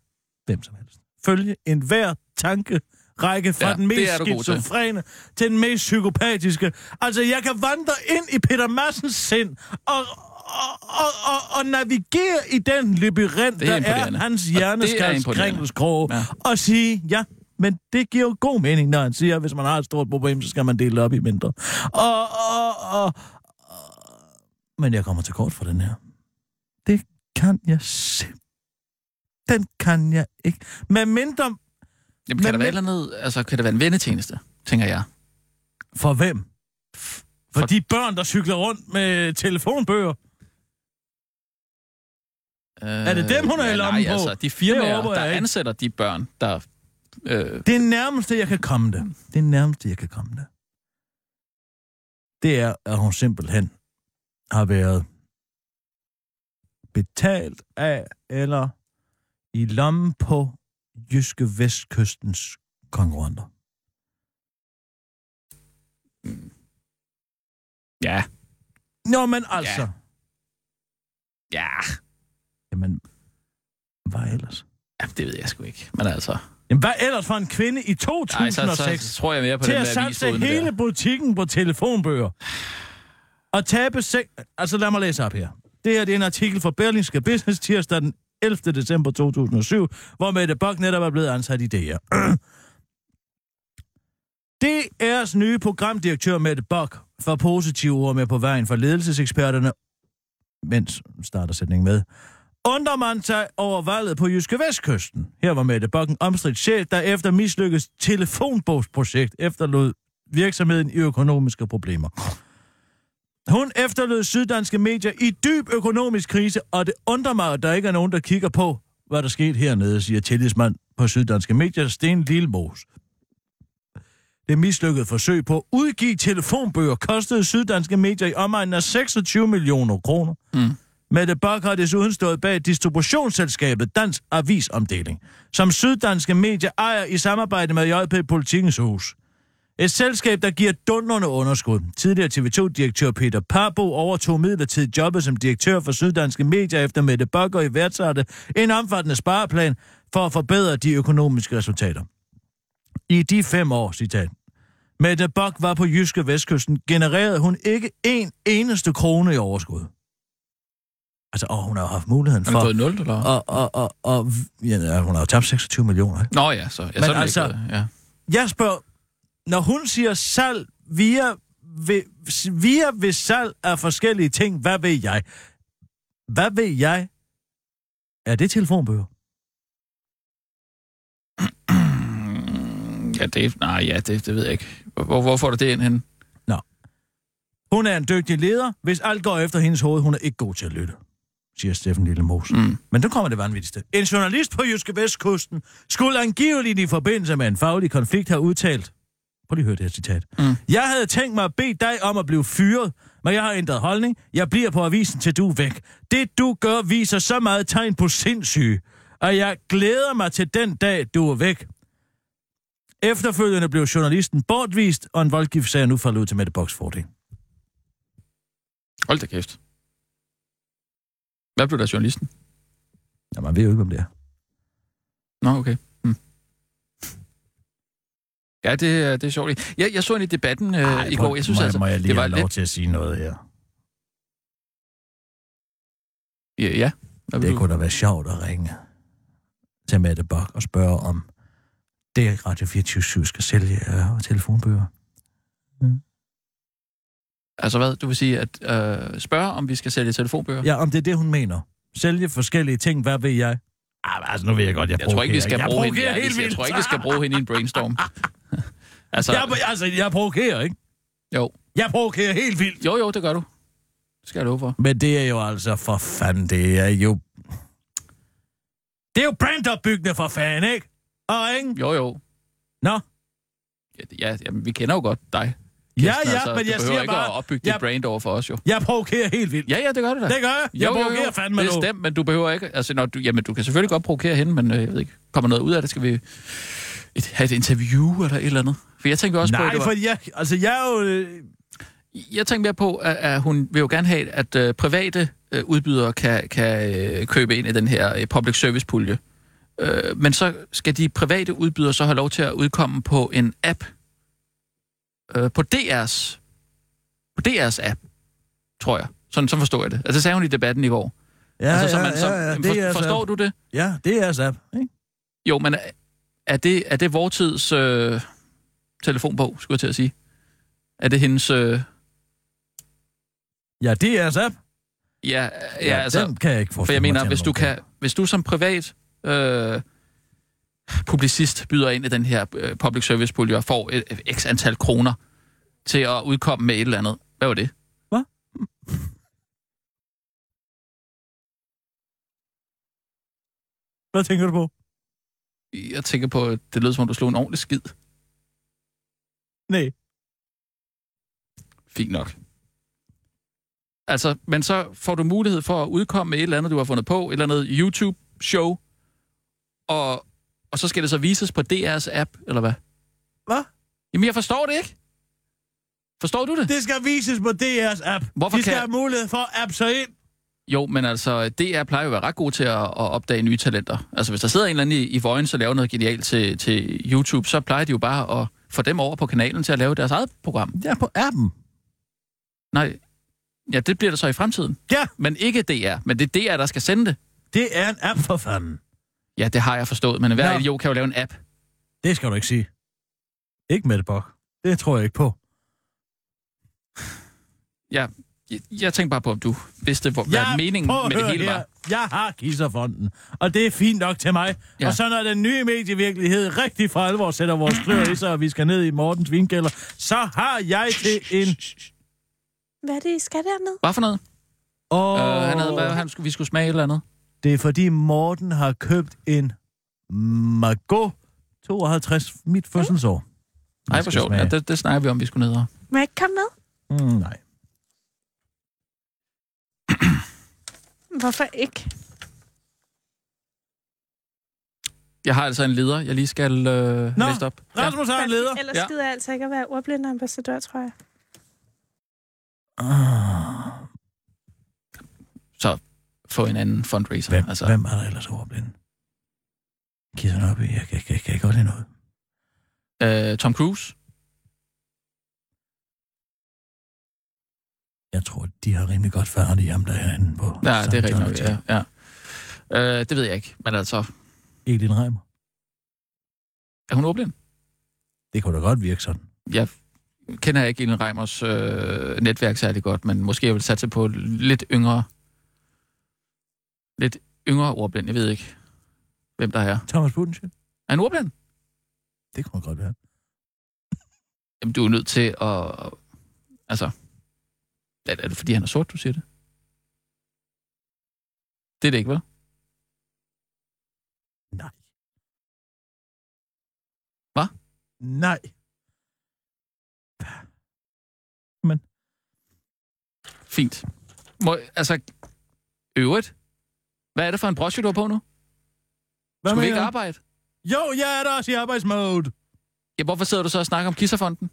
hvem som helst. Følge enhver tanke række fra Ja, den mest skizofrene til. til den mest psykopatiske. Altså, jeg kan vandre ind i Peter Massens sind og, og, og, og, og navigere i den labyrint, er der er hans Og det er hjerneskals imponerende. kringelskroge, Ja. og sige, ja, men det giver jo god mening, når han siger, at hvis man har et stort problem, så skal man dele det op i mindre. Og, og, og, og, men jeg kommer til kort for den her. Det kan jeg se. Den kan jeg ikke. Med mindre Jamen, kan Men- der være andet... Altså, kan det være en vennetjeneste, tænker jeg? for hvem? For For- de børn, der cykler rundt med telefonbøger. Øh, Er det dem, hun er i ja, lommen nej, på? altså, de firmaer, håber der jeg ikke. ansætter de børn, der... Øh, Det er nærmeste, jeg kan komme det. Det er nærmeste, jeg kan komme det. Det er, at hun simpelthen har været betalt af eller i lommen på Jyske Vestkystens konkurrenter? Ja. Nå, men altså... Ja. Ja. Jamen, hvad ellers? ja. det ved jeg sgu ikke. Men altså... Jamen, hvad ellers for en kvinde i Ej, 2006 så, så, så tror jeg mere på til den at der satse avisfodene hele der. butikken på telefonbøger? Og tabe sek... Altså, lad mig læse op her. Det her det er en artikel fra Berlingske Business tirsdag den 11. december 2007, hvor Mette Bock netop er blevet ansat i DR. DR's nye programdirektør Mette Bock får positive ord med på vejen for ledelseseksperterne, mens starter sætningen med, undrer man sig over valget på Jyske Vestkysten. Her var Mette Bok en omstridt chef, der efter mislykkes telefonbogsprojekt efterlod virksomheden i økonomiske problemer. Hun efterlod syddanske medier i dyb økonomisk krise, og det undrer mig, at der ikke er nogen, der kigger på, hvad der skete hernede, siger tillidsmand på syddanske medier, Sten Lillemos. Det mislykkede forsøg på at udgive telefonbøger kostede syddanske medier i omegnen af 26 millioner kroner. Mm. Mette Bock har desuden stået bag distributionsselskabet Dansk Avisomdeling, som syddanske medier ejer i samarbejde med JP Politikens Hus. Et selskab, der giver dundrende underskud. Tidligere TV2-direktør Peter Parbo overtog midlertidigt jobbet som direktør for Syddanske Medier efter Mette Bock og iværksatte en omfattende spareplan for at forbedre de økonomiske resultater. I de fem år, citat, Mette Bock var på Jyske Vestkysten, genererede hun ikke en eneste krone i overskud. Altså, åh, hun har jo haft muligheden Har den for... gået 0, eller? Og, og, og, og, ja, hun har jo tabt 26 millioner, ikke? Nå ja, så. Ja, Men så er det altså- ikke, ja. Jeg spørger, når hun siger salg via ved, via ved salg af forskellige ting, hvad ved jeg? Hvad ved jeg? Er det telefonbøger? Ja, det, nej, ja, det, det ved jeg ikke. Hvor, hvor får du det ind hen? Hun er en dygtig leder, hvis alt går efter hendes hoved. Hun er ikke god til at lytte, siger Steffen Lillemose. Mm. Men nu kommer det vanvittigste. En journalist på Jyske Vestkysten skulle angiveligt i forbindelse med en faglig konflikt have udtalt, prøv lige at høre det her citat. Mm. Jeg havde tænkt mig at bede dig om at blive fyret, men jeg har ændret holdning. Jeg bliver på avisen til du er væk. Det du gør viser så meget tegn på sindssyge, og jeg glæder mig til den dag, du er væk. Efterfølgende blev journalisten bortvist, og en voldgift sag er nu faldet ud til Mette Boks fordel. Hold da kæft. Hvad blev der journalisten? Ja, man ved jo ikke, hvem det er. Nå, okay. Ja, det, er- det er sjovt. Jeg, jeg så ind i debatten øh, Ej, i går. Jeg synes må, altså, må jeg lige det var have lov lidt... til at sige noget her? Ja, ja. Hvad Det du? kunne da være sjovt at ringe til Mette Bok og spørge om det Radio 24 skal sælge øh, telefonbøger. Altså hvad? Du vil sige, at øh, spørge, om vi skal sælge telefonbøger? Ja, om det er det, hun mener. Sælge forskellige ting, hvad ved jeg? Ah, altså, nu ved jeg godt, jeg Jeg tror ikke, vi skal jeg bruge hende. jeg vildt. tror ikke, vi skal bruge hende i en brainstorm. altså, Jeg, altså, jeg provokerer, ikke? jo. Jeg provokerer helt vildt. Jo, jo, det gør du. Det skal jeg love for. Men det er jo altså for fanden, det er jo... Det er jo brandopbyggende for fanden, ikke? Og ringe. Jo, jo. Nå, Ja, ja jamen, vi kender jo godt dig. Ja, ja, altså, men jeg siger ikke bare... at opbygge jeg- dit brand over for os, jo. Jeg provokerer helt vildt. Ja, ja, det gør du da. Det gør jeg. Jeg provokerer fandme nu. Bestemt, men du behøver ikke... Altså, når du, jamen, du kan selvfølgelig godt provokere hende, men øh, jeg ved ikke, kommer noget ud af det? Skal vi et, have et interview eller et eller andet? For jeg tænker også på, Nej, at det var, for jeg, altså, jeg er jo... Øh, jeg tænker mere på, at, at hun vil jo gerne have, at øh, private øh, udbydere kan, kan øh, købe ind i den her øh, public service pulje. Øh, men så skal de private udbydere så have lov til at udkomme på en app. Øh, på DR's, på DR's app, tror jeg. Sådan, så forstår jeg det. Altså, sagde hun i debatten i går. ja, altså, så ja, man, så, ja, ja, for, forstår så, du det? Ja, det er så, ikke? Jo, men er- det, er det vortids øh, telefonbog, skulle jeg til at sige? Er det hendes... Øh, Ja, det er så. ja, ja, ja, altså... den kan jeg ikke For forstå. jeg mener, hvis du, kan, hvis du som privat øh, publicist byder ind i den her øh, public service pulje og får et, et x antal kroner til at udkomme med et eller andet, hvad var det? Hvad? Hvad tænker du på? Jeg tænker på, at det lød som om, du slog en ordentlig skid. Nej. Fint nok. Altså, men så får du mulighed for at udkomme med et eller andet, du har fundet på, et eller andet YouTube-show, og, og så skal det så vises på DR's app, eller hvad? Hvad? Jamen, jeg forstår det ikke. Forstår du det? Det skal vises på DR's app. Hvorfor De skal kan- have mulighed for at app sig ind. Jo, men altså, DR plejer jo at være ret god til at, at opdage nye talenter. Altså, hvis der sidder en eller anden i, i Vojens og laver noget genialt til, til YouTube, så plejer de jo bare at få dem over på kanalen til at lave deres eget program. Ja, på appen. Nej, ja, det bliver der så i fremtiden. Ja, Men ikke DR, men det er DR, der skal sende det. det er en app for fanden. Ja, det har jeg forstået, men hver Nå. idiot kan jo lave en app. Det skal du ikke sige. Ikke Mette Bock. Det tror jeg ikke på. Ja, jeg, jeg tænkte bare på, om du vidste, hvor, hvad meningen prøv at med det hele her. var. Jeg har Kisserfonden, og det er fint nok til mig. Ja. Ja. Og så når den nye medievirkelighed rigtig for alvor sætter vores klør i sig, og vi skal ned i Mortens vinkælder, så har jeg til en... Hvad er det, I skal dernede? Hvad for noget? Åh, Oh. Uh, han havde, hvad, han skulle, vi skulle smage et eller andet. Det er fordi Morten har købt en Margot 52, mit fødselsår. Nej, hvor sjovt. Ja, det, det snakker vi om, vi skulle ned og... Må jeg ikke komme med? Mm, nej. Hvorfor ikke? Jeg har altså en leder, jeg lige skal øh, Nå. læse op. Rasmus har en leder. Ellers Ja. gider jeg altså ikke at være ordblindeambassadør, tror jeg. Så få en anden fundraiser. hvem, altså, hvem er der ellers ordblinde? Kisser op i, jeg kan, kan, kan godt lide noget. øh, Tom Cruise. Jeg tror, de har rimelig godt færdigt ham derinde på. Ja, det er rigtigt nok. Ja, ja. Øh, det ved jeg ikke, men altså, din Reimer. er hun ordblind? Det kunne da godt virke sådan. Jeg kender ikke Ellen Reimers øh, netværk særlig godt, men måske jeg vil satse på lidt yngre, lidt yngre ordblind. Jeg ved ikke, hvem der er. Thomas Budensjø? Er han ordblind? Det kunne godt være. Jamen, du er nødt til at... Altså, er er det fordi, han er sort, du siger det? Det er det ikke, vel? Nej. Hvad? Nej. Fint. Må, altså, øvrigt. Hvad er det for en brosje, du har på nu? Hvad Skulle vi ikke arbejde? Jo, jeg er der også i arbejdsmode. Ja, hvorfor sidder du så og snakker om Kisserfonden?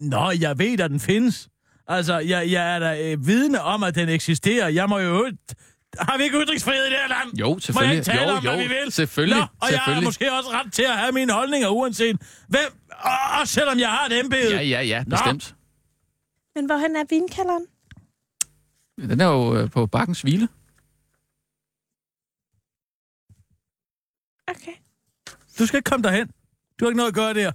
Nå, jeg ved, at den findes. Altså, jeg, jeg er da øh, vidne om, at den eksisterer. Jeg må jo... Har vi ikke ytringsfrihed i det her land? Jo, Må jeg selvfølgelig. ikke tale jo, om, jo, hvad vi vil? Selvfølgelig. Nå, og jeg har selvfølgelig. måske også ret til at have mine holdninger, uanset hvem... Og, og selvom jeg har et embede. Ja, ja, ja, Nå. bestemt. Men hvorhen er vinkalderen? Den er jo øh, på Bakkens Hvile. Okay. Du skal ikke komme derhen. Du har ikke noget at gøre der.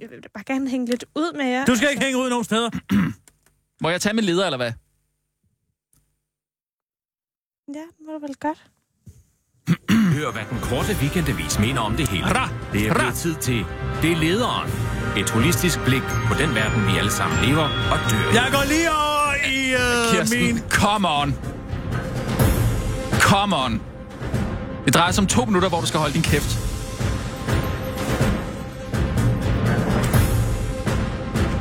Jeg vil da bare gerne hænge lidt ud med jer. Du skal ikke hænge ud nogen steder. Må jeg tage min leder, eller hvad? Ja, det må du vel godt. Hør, hvad den korte weekendavis mener om det hele. Ra! Det er blevet tid til Det er lederen. Et holistisk blik på den verden, vi alle sammen lever og dør i. Jeg går lige over i øh, Kirsten, min... come on. Come on. Det drejer sig om to minutter, hvor du skal holde din kæft.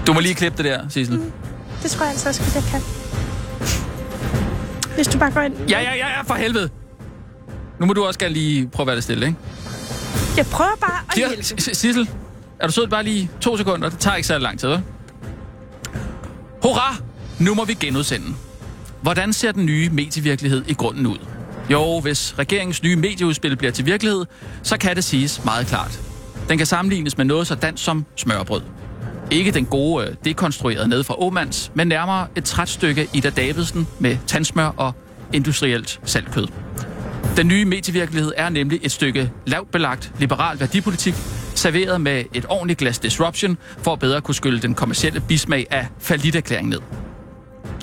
Du må lige klippe det der, Sissel. Det tror jeg altså også, at jeg kan. Hvis du bare går ind... Ja, ja, ja, ja, for helvede. Nu må du også gerne lige prøve at være lidt stille, ikke? Jeg prøver bare at hjælpe. Kirsten, S- Sissel, er du sød bare lige to sekunder? Det tager ikke så lang tid, hva'? Hurra! Nu må vi genudsende. Hvordan ser den nye medievirkelighed i grunden ud? Jo, hvis regeringens nye medieudspil bliver til virkelighed, så kan det siges meget klart. Den kan sammenlignes med noget så dansk som smørbrød. Ikke den gode, øh, dekonstruerede ned fra Åmands, men nærmere et trætstykke Ida Davidsen med tandsmør og industrielt saltkød. Den nye medievirkelighed er nemlig et stykke lavt belagt liberal værdipolitik, serveret med et ordentligt glas disruption, for at bedre kunne skylle den kommercielle bismag af fallit ned.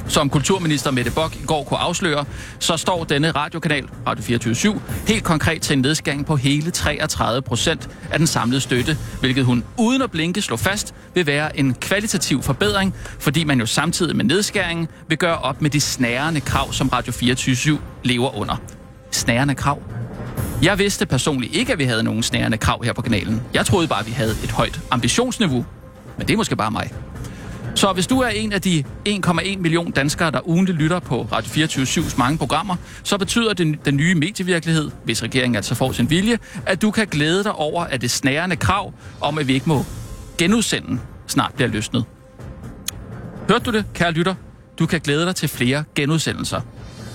Som kulturminister Mette Bock i går kunne afsløre, så står denne radiokanal, Radio 24 helt konkret til en nedskæring på hele 33 procent af den samlede støtte, hvilket hun uden at blinke slår fast vil være en kvalitativ forbedring, fordi man jo samtidig med nedskæringen vil gøre op med de snærende krav, som Radio 24 lever under. Snærende krav? Jeg vidste personligt ikke, at vi havde nogen snærende krav her på kanalen. Jeg troede bare, at vi havde et højt ambitionsniveau. Men det er måske bare mig. Så hvis du er en af de 1,1 million danskere, der ugentligt lytter på Radio 24-7's mange programmer, så betyder den, den nye medievirkelighed, hvis regeringen altså får sin vilje, at du kan glæde dig over, at det snærende krav om, at vi ikke må genudsende, snart bliver løsnet. Hørte du det, kære lytter? Du kan glæde dig til flere genudsendelser.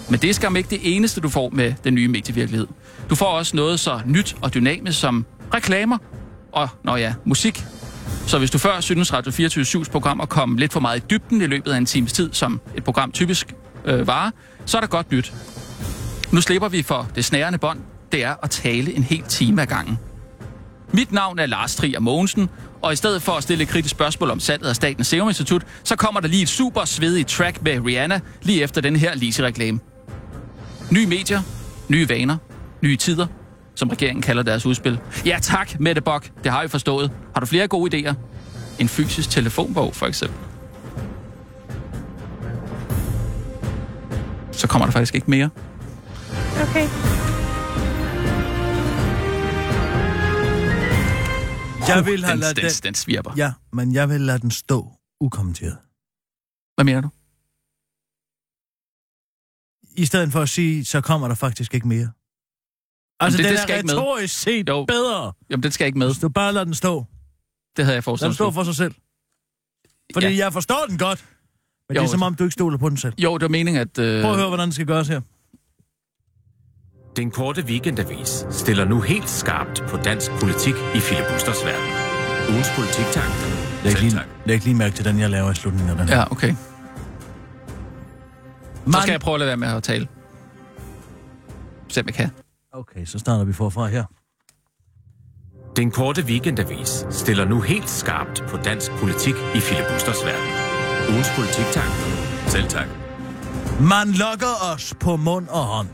Men det er skam ikke det eneste, du får med den nye medievirkelighed. Du får også noget så nyt og dynamisk som reklamer og, når ja, musik. Så hvis du før synes Radio 24 programmer kom lidt for meget i dybden i løbet af en times tid, som et program typisk øh, varer, så er der godt nyt. Nu slipper vi for det snærende bånd. Det er at tale en hel time ad gangen. Mit navn er Lars Trier Mogensen, og i stedet for at stille et kritisk spørgsmål om salget af Statens Serum Institut, så kommer der lige et super svedigt track med Rihanna lige efter den her Lise-reklame. Nye medier, nye vaner, nye tider, som regeringen kalder deres udspil. Ja tak, Mette Bok, det har vi forstået. Har du flere gode idéer? En fysisk telefonbog, for eksempel. Så kommer der faktisk ikke mere. Okay. Jeg vil have den, den, den... den svirper. Ja, men jeg vil lade den stå ukommenteret. Hvad mener du? I stedet for at sige, så kommer der faktisk ikke mere. Altså, det- den det er skal ikke med. retorisk set Jo. bedre. Jamen, den skal ikke med. Hvis du bare lader den stå. Det havde jeg Lad den forestillet stå for sig selv. Fordi Ja. jeg forstår den godt. Men Jo, det er som om, du ikke stoler på den selv. Jo, det var meningen, at... Øh... Prøv at høre, hvordan det skal gøres her. Den korte weekendavis stiller nu helt skarpt på dansk politik i filibusters verden. Ugens politiktank. Læg lige, læg lige mærke til den, jeg laver i slutningen af den. her. Ja, okay. Så Man- skal jeg prøve at lade være med at tale. Se om jeg kan. Okay, så starter vi forfra her. Den korte weekendavis stiller nu helt skarpt på dansk politik i filibusters verden. Ugens politiktank. Selv tak. Man lokker os på mund og hånd.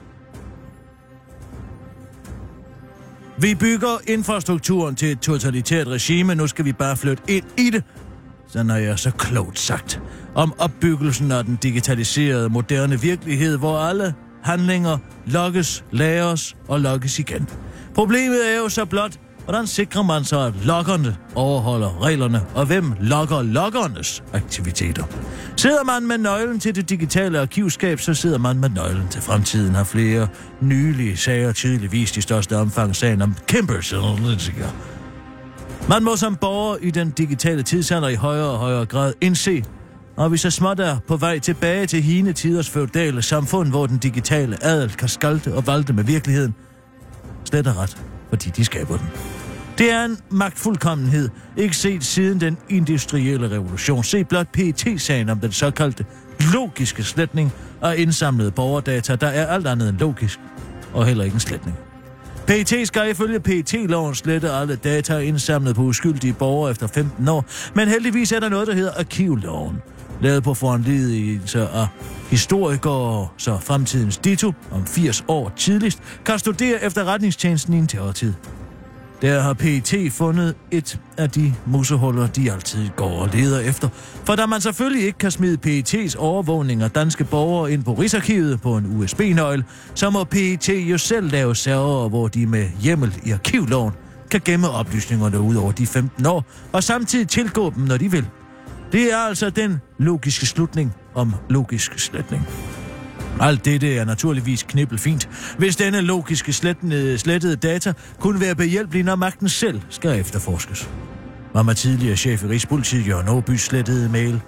Vi bygger infrastrukturen til et totalitært regime, nu skal vi bare flytte ind i det. Sådan har jeg så klogt sagt. Om opbyggelsen af den digitaliserede moderne virkelighed, hvor alle handlinger lokkes, læres og lokkes igen. Problemet er jo så blot, hvordan sikrer man så, at lokkerne overholder reglerne, og hvem lokker lokkernes aktiviteter? Sidder man med nøglen til det digitale arkivskab, så sidder man med nøglen til fremtiden, har flere nylige sager tydeligt vist i største omfang sagen om Cambridge Analytica. Man må som borger i den digitale tidsalder i højere og højere grad indse, og vi så småt er på vej tilbage til hine tiders feudale samfund, hvor den digitale adel kan skalte og valte med virkeligheden. Slet og ret, fordi de skaber den. Det er en magtfuldkommenhed, ikke set siden den industrielle revolution. Se blot pt sagen om den såkaldte logiske sletning af indsamlede borgerdata, der er alt andet end logisk, og heller ikke en sletning. PET skal ifølge PET-loven slette alle data indsamlet på uskyldige borgere efter 15 år, men heldigvis er der noget, der hedder arkivloven, lavet på foranledelse af historikere, så fremtidens dito om 80 år tidligst kan studere efterretningstjenesten i en terrortid. Der har PET fundet et af de musehuller, de altid går og leder efter. For da man selvfølgelig ikke kan smide PET's overvågning af danske borgere ind på Rigsarkivet på en USB-nøgle, så må PET jo selv lave server, hvor de med hjemmel i arkivloven kan gemme oplysningerne ud over de 15 år, og samtidig tilgå dem, når de vil. Det er altså den logiske slutning om logisk sletning. Alt dette er naturligvis knibbelfint, hvis denne logiske slettede, slettede data kunne være behjælpelig, når magten selv skal efterforskes. Mamma tidligere chef i Rigspolitiet, Jørgen Åby, slettede mail,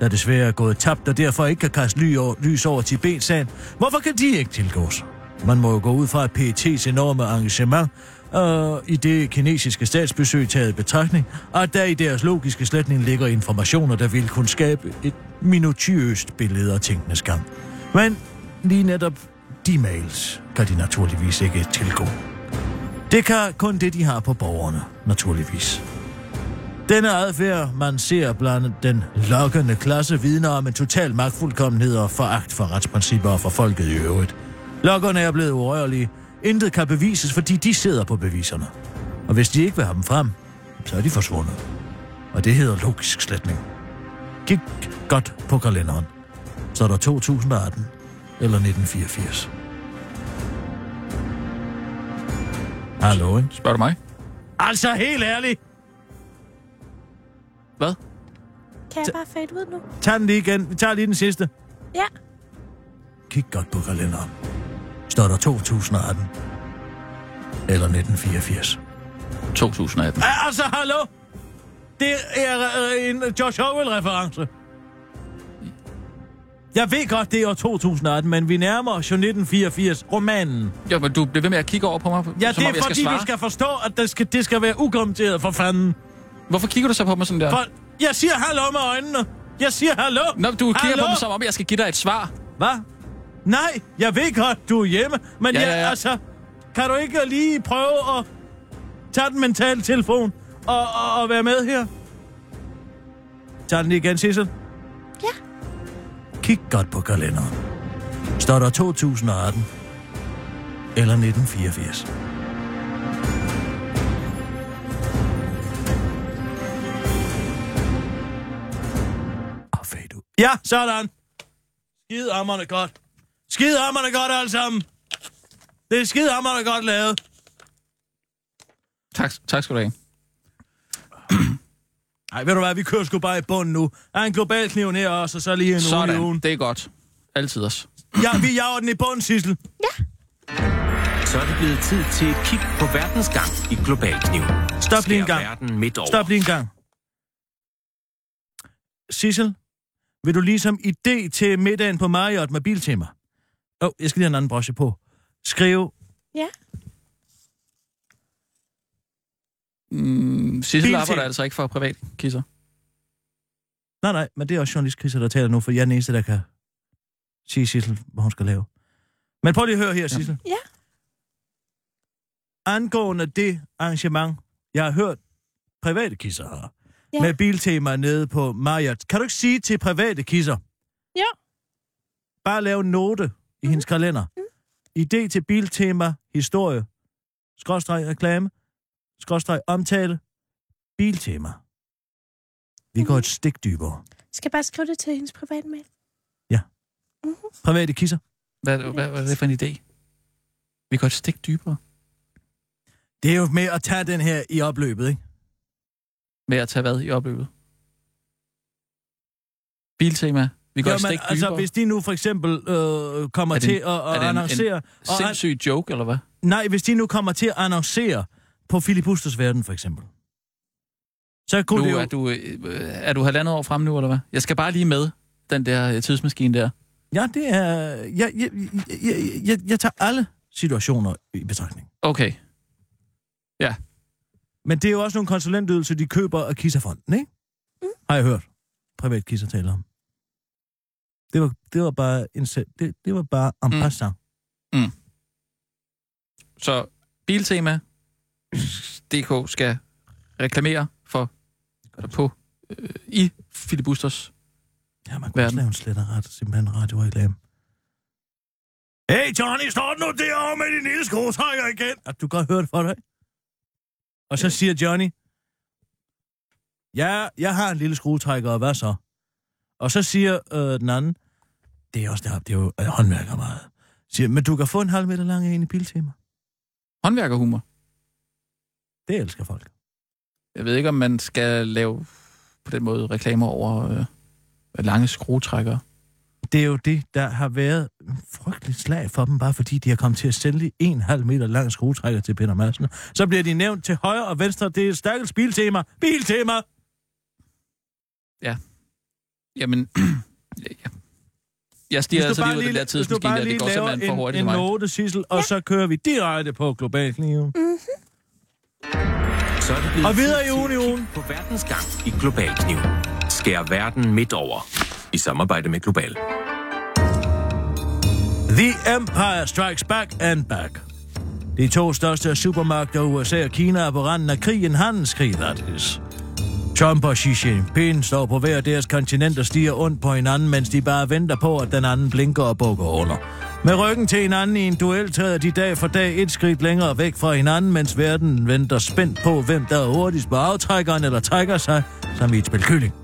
der desværre er gået tabt og derfor ikke kan kaste ly over, lys over Tibet-sagen. Hvorfor kan de ikke tilgås? Man må jo gå ud fra, at PET's enorme engagement øh, i det kinesiske statsbesøg taget betragtning, og at der i deres logiske sletning ligger informationer, der vil kunne skabe et minutiøst billede af tingenes gang. Men lige netop de mails kan de naturligvis ikke tilgå. Det kan kun det, de har på borgerne, naturligvis. Denne adfærd, man ser blandt den lokkende klasse, vidner om en total magtfuldkommenhed og foragt for retsprincipper og for folket i øvrigt. Lokkerne er blevet urørlige. Intet kan bevises, fordi de sidder på beviserne. Og hvis de ikke vil have dem frem, så er de forsvundet. Og det hedder logisk sletning. Kig godt på kalenderen. Så er der 2018 eller 1984. Hallo, ikke? Spørger du mig? Altså helt ærligt. Hvad? Kan jeg bare fade ud nu? Tag den lige igen. Vi tager lige den sidste. Ja. Kig godt på kalenderen. Står der 2018? Eller 1984? 2018. Ja, altså, hallo? Det er øh, en George Orwell-reference. Jeg ved godt, det er år 2018, men vi nærmer os jo 1984, romanen. Jo, men du bliver ved med at kigge over på mig, Ja, som det om er jeg fordi, skal svare. du skal forstå, at det skal, det skal være ukommenteret for fanden. Hvorfor kigger du så på mig sådan der? For, jeg siger hallo med øjnene. Jeg siger hallo. Nå, du kigger hallo? på mig, som om jeg skal give dig et svar. Hvad? Nej, jeg ved godt, du er hjemme, men Ja, ja, ja, altså, kan du ikke lige prøve at tage den mentale telefon og, og, og være med her? Tag den lige igen, Sissel. Ja. Kig godt på kalenderen. Står der 2018 eller 1984? Og fade ud. Ja, sådan. Skide hammerne godt. Skide hammerne godt alle sammen. Det er skide hammerne godt lavet. Tak, tak skal du have. Nej, ved du hvad, vi kører sgu bare i bunden nu. Der er en global kniv her også, og så lige en uge i Sådan, ugen. det er godt. Altid også. Ja, vi jager den i bunden, Sissel. Så er det blevet tid til et kig på verdens gang i Global Kniv. Stop lige en gang. verden midt over. Stop lige en gang. Sissel, vil du ligesom idé til middagen på Marriott med biltema? Åh, oh, jeg skal lige have en anden brosje på. Skriv Ja. Mm, Sissel arbejder altså ikke for privat kisser. Nej, nej, men det er også journalistkriser, der taler nu, for jeg er den eneste, der kan sige Sissel, hvad hun skal lave. Men prøv lige at høre her, Sissel. Ja. Angående det arrangement, jeg har hørt private kisser har, Ja. med biltema nede på Marriott. Kan du ikke sige til private kisser? Ja. Bare lave en note i hendes kalender. Idé til biltema, historie, skråstreg reklame, skråstreg omtale, biltema. Vi går et stik dybere. Skal jeg bare skrive det til hendes privatmail? Private kisser. Hvad, hvad, hvad er det for en idé? Vi går et stik dybere Det er jo med at tage den her i opløbet, ikke? med at tage hvad i opløbet. Biltema. Vi går Jamen, stik altså, hvis de nu for eksempel øh, kommer Er det en- til at, er at det en- annoncere... og an- Sindssyg joke, eller hvad? Nej, hvis de nu kommer til at annoncere på Philip Busters Verden, for eksempel. Så kunne Nu det jo... er du, øh, er du halvandet år frem nu, eller hvad? Jeg skal bare lige med den der øh, tidsmaskine der. Ja, det er... Jeg, jeg, jeg, jeg, jeg, jeg tager alle situationer i betragtning. Okay. Men det er jo også nogle konsulentydelser, de køber af Kisserfonden, ikke? Mm. Har jeg hørt. Privat Kisser taler om. Det var, det var bare en det, det var bare en Mm. passant. Så Biltema DK skal reklamere for på øh, i Filibusters. Ja, man kunne også lave en slet og ret, simpelthen radioreklame. Hey Johnny, står nu derovre med din lille skruetrækker igen? At du godt hørt for dig. Og så siger Johnny, ja, jeg har en lille skruetrækker, og hvad så? Og så siger øh, den anden, det er også der, det er jo øh, håndværker meget. Siger, men du kan få en halv meter lang en i biltema. Håndværkerhumor. Det elsker folk. Jeg ved ikke, om man skal lave på den måde reklamer over øh, lange skruetrækkere. Det er jo det, der har været en frygtelig slag for dem, bare fordi de har kommet til at sælge en halv meter lang skruetrækker til Peter Madsen. Så bliver de nævnt til højre og venstre. Det er stærkt biltema. Biltema! Jamen, ja, ja. jeg stiger altså lige ud af den der tidsmaskine der. Det går simpelthen for hurtigt en, for en mig. note, Sissel, og så kører vi direkte på Global Kniven. Så er det blevet Og videre i ugen i. På verdens gang i Global Kniv. Skær verden midt over. I samarbejde med Global. The Empire Strikes Back and Back. De to største supermagter, USA og Kina, er på randen af krig, en handelskrig, that is. Trump og Xi Jinping står på hver deres kontinent og stiger ondt på hinanden, mens de bare venter på, at den anden blinker og bukker under. Med ryggen til hinanden i en duel træder de dag for dag et skridt længere væk fra hinanden, mens verden venter spændt på, hvem der er hurtigst på aftrækkeren eller trækker sig som i et spil kylling.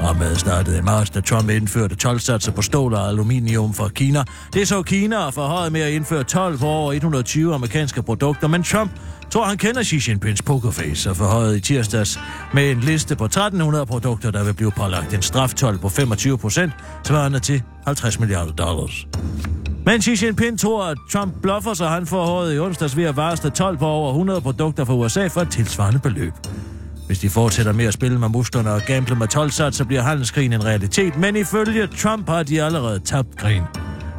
Dramaet startede i marts, da Trump indførte 12 på stål og aluminium fra Kina. Det så Kina forhøjet med at indføre 12 på over 120 amerikanske produkter, men Trump tror, han kender Xi Jinpings pokerface og forhøjet i tirsdags med en liste på 1300 produkter, der vil blive pålagt en straftol på 25 procent, svarende til 50 milliarder dollars. Men Xi Jinping tror, at Trump bluffer, så han forhøjet i onsdags ved at varsle 12 på over 100 produkter fra USA for et tilsvarende beløb. Hvis de fortsætter med at spille med musklerne og gamble med 12 så bliver handelskrigen en realitet, men ifølge Trump har de allerede tabt krigen.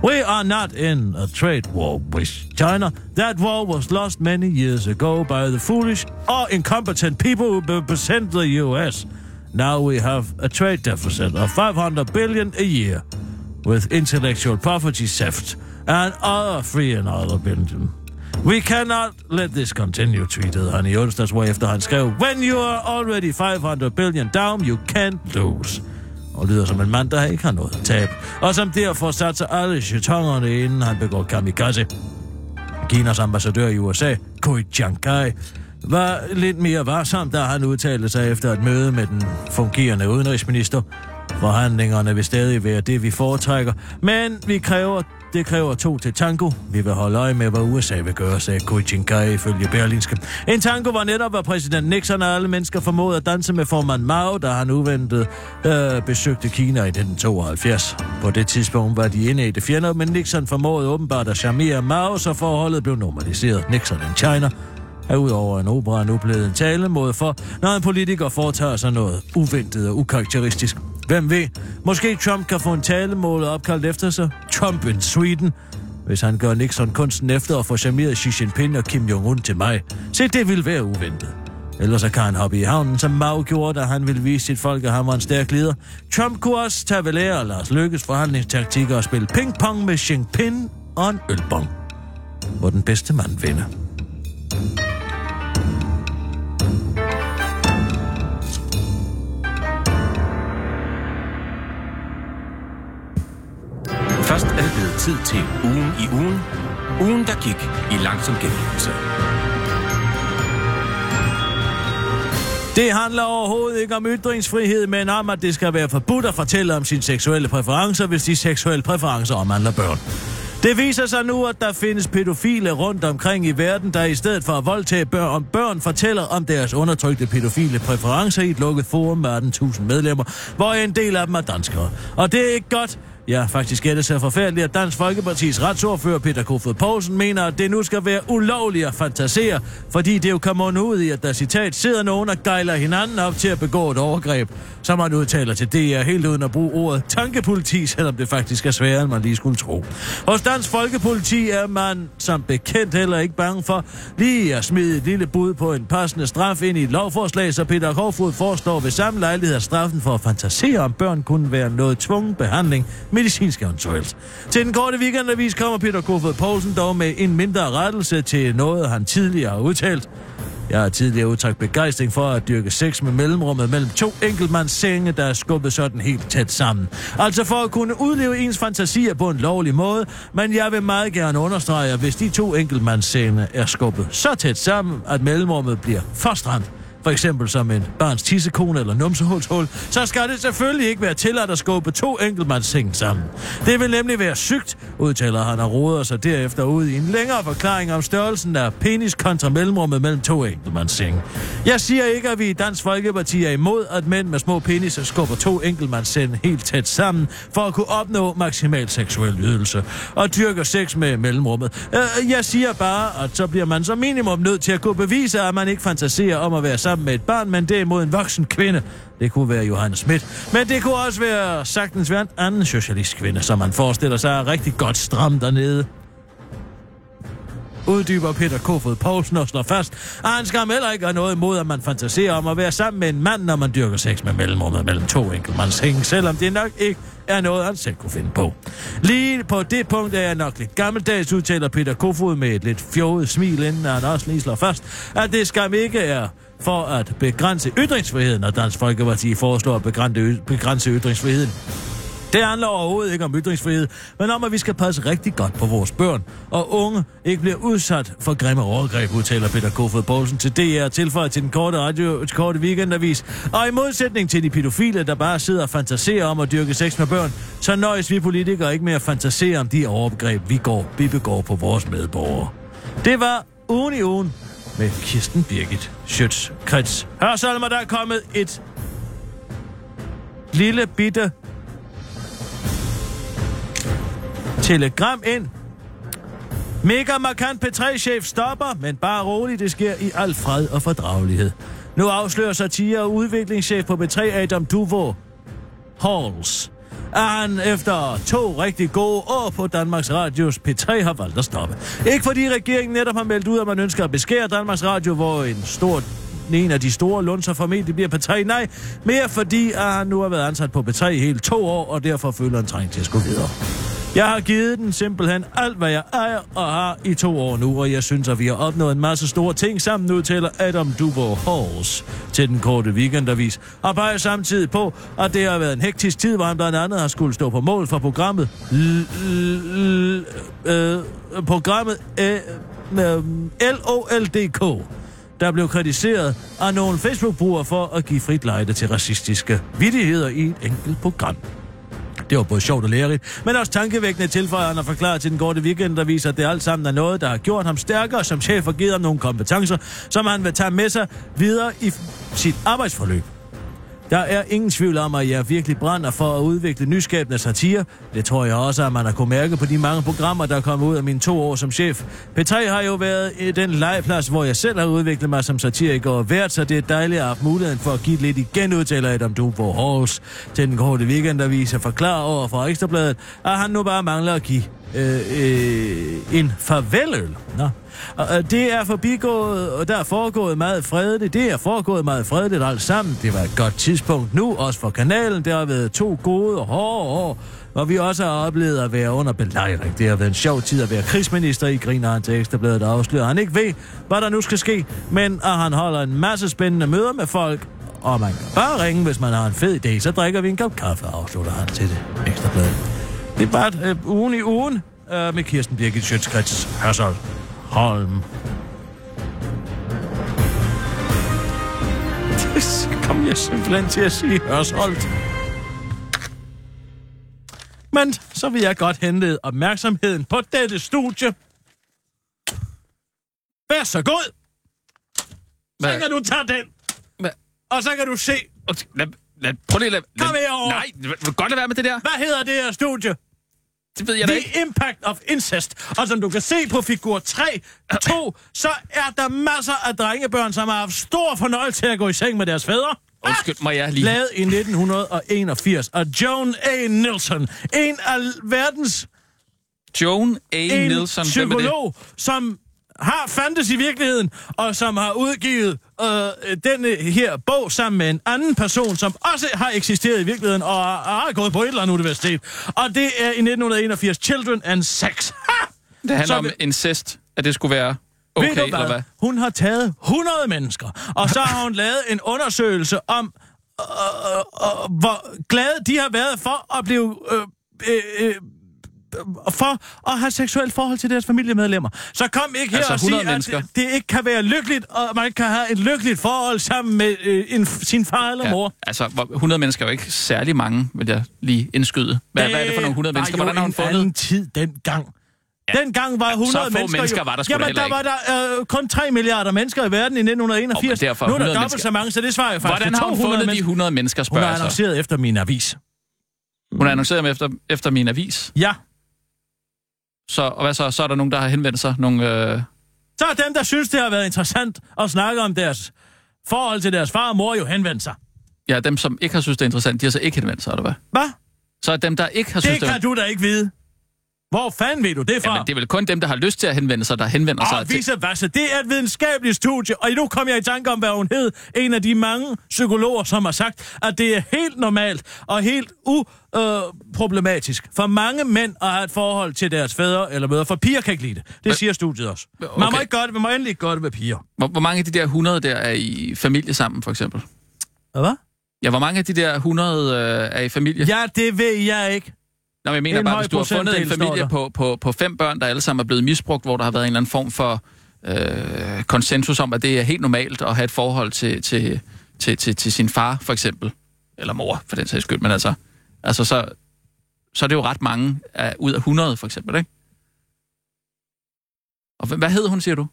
We are not in a trade war with China. That war was lost many years ago by the foolish or incompetent people who represent the US. Now we have a trade deficit of 500 billion a year with intellectual property theft and other free and other billion. We cannot let this continue, tweetede han i onsdags, efter han skrev, When you are already 500 billion down, you can't lose. Og lyder som en mand, der ikke har noget at tabe. Og som derfor satser alle jetongerne, inden han begår kamikaze. Kinas ambassadør i USA, Kui Chiang-kai, var lidt mere varsom, da han udtalte sig efter et møde med den fungerende udenrigsminister. Forhandlingerne vil stadig være det, vi foretrækker, men vi kræver det kræver to til tango. Vi vil holde øje med, hvad USA vil gøre, sagde Kai ifølge Berlinske. En tango var netop, hvad præsident Nixon og alle mennesker formåede at danse med formand Mao, da han uventet øh, besøgte Kina i 1972. På det tidspunkt var de inde i det fjender, men Nixon formåede åbenbart at charmere Mao, så forholdet blev normaliseret. Nixon in China er udover en opera nu blevet en talemåde for, når en politiker foretager sig noget uventet og ukarakteristisk. Hvem ved? Måske Trump kan få en talemåde opkaldt efter sig. Trump in Sweden. Hvis han gør Nixon kunsten efter at få charmeret Xi Jinping og Kim Jong-un til mig. Se, det vil være uventet. Ellers så kan han hoppe i havnen, som Mao gjorde, da han ville vise sit folk, at han var en stærk leder. Trump kunne også tage ved lære Lars Lykkes forhandlingstaktikker og spille ping-pong med Xi Jinping og en ølbong. Hvor den bedste mand vinder. Tid til ugen i ugen. Ugen, der gik i langsom gengivelse. Det handler overhovedet ikke om ytringsfrihed, men om, at det skal være forbudt at fortælle om sine seksuelle præferencer, hvis de seksuelle præferencer omhandler børn. Det viser sig nu, at der findes pædofile rundt omkring i verden, der i stedet for at voldtage børn om børn, fortæller om deres undertrykte pædofile præferencer i et lukket forum med 18.000 medlemmer, hvor en del af dem er danskere. Og det er ikke godt, Ja, faktisk er det så forfærdeligt, at Dansk Folkepartis retsordfører Peter Kofod Poulsen mener, at det nu skal være ulovligt at fantasere, fordi det jo kommer ud i, at der citat sidder nogen og gejler hinanden op til at begå et overgreb, som han udtaler til DR helt uden at bruge ordet tankepoliti, selvom det faktisk er sværere, end man lige skulle tro. Hos Dansk Folkepoliti er man som bekendt heller ikke bange for lige at smide et lille bud på en passende straf ind i et lovforslag, så Peter Kofod forestår ved samme lejlighed, at straffen for at fantasere om børn kunne være noget tvungen behandling medicinsk eventuelt. Til den korte weekendavis kommer Peter Kofod Poulsen dog med en mindre rettelse til noget, han tidligere har udtalt. Jeg har tidligere udtrykt begejstring for at dyrke sex med mellemrummet mellem to enkeltmands senge, der er skubbet sådan helt tæt sammen. Altså for at kunne udleve ens fantasier på en lovlig måde, men jeg vil meget gerne understrege, at hvis de to enkeltmands senge er skubbet så tæt sammen, at mellemrummet bliver for stramt, for eksempel som en barns tissekone eller numsehulshul, så skal det selvfølgelig ikke være tilladt at skubbe to enkeltmandsseng sammen. Det vil nemlig være sygt, udtaler han og roder sig derefter ud i en længere forklaring om størrelsen af penis kontra mellemrummet mellem to enkeltmandssenge. Jeg siger ikke, at vi i Dansk Folkeparti er imod, at mænd med små peniser skubber to enkeltmandssenge helt tæt sammen for at kunne opnå maksimal seksuel ydelse og dyrker sex med mellemrummet. Øh, jeg siger bare, at så bliver man som minimum nødt til at kunne bevise, at man ikke fantaserer om at være sammen med et barn, men derimod en voksen kvinde. Det kunne være Johannes Schmidt. Men det kunne også være sagtens være en anden socialistkvinde, som man forestiller sig er rigtig godt stram dernede. Uddyber Peter Kofod Poulsen og slår fast, at han skal heller ikke have noget imod, at man fantaserer om at være sammen med en mand, når man dyrker sex med mellemrummet mellem to enkeltmandshænge, selvom det nok ikke er noget, han selv kunne finde på. Lige på det punkt er jeg nok lidt gammeldags, udtaler Peter Kofod med et lidt fjoget smil, inden han også lige slår fast, at det skam ikke er for at begrænse ytringsfriheden, og Dansk Folkeparti foreslår at begrænse, begrænse ytringsfriheden. Det handler overhovedet ikke om ytringsfrihed, men om, at vi skal passe rigtig godt på vores børn, og unge ikke bliver udsat for grimme overgreb, udtaler Peter Kofod Poulsen til DR, tilføjet til den korte, radio, korte weekendavis. Og i modsætning til de pædofile, der bare sidder og fantaserer om at dyrke sex med børn, så nøjes vi politikere ikke med at fantasere om de overgreb, vi, går, vi begår på vores medborgere. Det var ugen i ugen med Kirsten Birgit Schøtz Krets. Hør Salma, der er kommet et lille bitte telegram ind. Mega markant P3-chef stopper, men bare roligt, det sker i al fred og fordragelighed. Nu afslører satire og udviklingschef på P3 Adam Duvo Halls, han efter to rigtig gode år på Danmarks Radios P3 har valgt at stoppe. Ikke fordi regeringen netop har meldt ud, at man ønsker at beskære Danmarks Radio, hvor en stor en af de store lunser formentlig bliver på 3. Nej, mere fordi at han nu har været ansat på P3 i hele to år, og derfor føler han træng til at gå videre. Jeg har givet den simpelthen alt, hvad jeg ejer og har i to år nu, og jeg synes, at vi har opnået en masse store ting sammen, udtaler Adam Dubo Halls til den korte weekendavis, og peger samtidig på, at det har været en hektisk tid, hvor han blandt andet har skulle stå på mål for programmet øh, programmet øh, øh, LOLDK, der blev kritiseret af nogle Facebook-brugere for at give frit lejde til racistiske vidigheder i et enkelt program. Det var både sjovt og lærerigt, men også tankevækkende tilføjer han og forklarer til den korte weekend, der viser, at det alt sammen er noget, der har gjort ham stærkere som chef og givet ham nogle kompetencer, som han vil tage med sig videre i sit arbejdsforløb. Der er ingen tvivl om, at jeg virkelig brænder for at udvikle nyskabende satire. Det tror jeg også, at man har kunne mærke på de mange programmer, der er kommet ud af mine to år som chef. P3 har jo været i den legeplads, hvor jeg selv har udviklet mig som satiriker og vært, så det er dejligt at have muligheden for at give lidt igen, udtaler Adam Dubo Halls til den korte weekendavis og forklare over for Ekstrabladet, at han nu bare mangler at give øh, øh, en farveløl. Nå. Og, øh, det er forbigået, og der er foregået meget fredeligt. Det er foregået meget fredeligt alt sammen. Det var et godt tidspunkt nu, også for kanalen. Det har været to gode og hårde år, hvor vi også har oplevet at være under belejring. Det har været en sjov tid at være krigsminister i griner han til Ekstrabladet og afslører, han ikke ved, hvad der nu skal ske, men at han holder en masse spændende møder med folk, og man kan bare ringe, hvis man har en fed idé, så drikker vi en kop kaffe, afslutter han til det Ekstrabladet. Det er bare øh, ugen i ugen øh, med Kirsten Birgit Sjøtskrets Hørsholm. Holm. Det kom jeg simpelthen til at sige Hørsholdt. Men så vil jeg godt henlede opmærksomheden på dette studie. Vær så god. Så Hvad? kan du tage den. Hvad? Og så kan du se, Lad, lad, prøv lige, lad, Kom lad, herover. Nej, godt lade være med det der? hvad hedder det her studie? Det ved jeg da ikke. The Impact of Incest. Og som du kan se på figur 3, 2, så er der masser af drengebørn, som har haft stor fornøjelse til at gå i seng med deres fædre. Undskyld, må jeg lige... Lavet i 1981 af Joan A. Nielsen. En af verdens Joan A. en Nielsen, psykolog, som har fandtes i virkeligheden, og som har udgivet øh, denne her bog sammen med en anden person, som også har eksisteret i virkeligheden, og har, gået på et eller andet universitet. Og det er i 1981 Children and Sex. Ha! Det handler Så om incest, at det skulle være Ved okay, du eller hvad? Hun har taget 100 mennesker, og så har hun lavet en undersøgelse om, øh, øh, øh, hvor glade de har været for at blive... Øh, øh, øh, for at have seksuelt forhold til deres familiemedlemmer. Så kom ikke her Altså og sig, 100 at det, det ikke kan være lykkeligt, og man kan have et lykkeligt forhold sammen med øh, en, sin far eller mor. altså, hvor- 100 mennesker er jo ikke særlig mange, vil jeg lige indskyde. Hvad, hvad er det for nogle 100 mennesker? Hvordan har hun var jo en fundet? anden tid dengang. Ja. Dengang var 100 så mennesker mennesker jo, var der Jamen, der var der øh, kun 3 milliarder mennesker i verden i 1981. Åh, men derfor nu er der 100 dobbelt mennesker. så mange, så det svarer jo faktisk Hvordan har hun 200 fundet de mennesker. 100 mennesker, Hun spørger har jeg så. annonceret efter min avis. Hun har annonceret dem efter, efter min avis. Ja. Så, og hvad så? Så er der nogen, der har henvendt sig. Nogle, øh, Så er dem, der synes, det har været interessant at snakke om deres forhold til deres far og mor, jo henvendt sig. ja, dem, som ikke har synes, det er interessant, de har så ikke henvendt sig, eller hvad? Hvad? Så er dem, der ikke har synes, Det kan du da ikke vide. Hvor fanden ved du det fra? Jamen, det er vel kun dem, der har lyst til at henvende sig, der henvender sig. Og til- vice versa. Det er et videnskabeligt studie, og nu kom jeg i tanke om, hvad hun hed. En af de mange psykologer, som har sagt, at det er helt normalt og helt uproblematisk for mange mænd at have et forhold til deres fædre eller mødre. For piger kan ikke lide det. Det siger studiet også. Man må Okay. ikke gøre det, man må endelig ikke gøre det med piger. Hvor, hvor mange af de der 100 der er i familie sammen, for eksempel? Hvad? Ja, hvor mange af de der 100 øh, er i familie? Ja, det ved jeg ikke. Nå, men jeg mener En bare, hvis du har fundet en familie på, på, på fem børn, der alle sammen er blevet misbrugt, hvor der har været en eller anden form for øh, konsensus om, at det er helt normalt at have et forhold til, til, til, til, til sin far, for eksempel. Eller mor, for den sags skyld. Men altså, altså så, så er det jo ret mange af, ud af 100, for eksempel, ikke? Og hvad, hvad hed hun, siger du?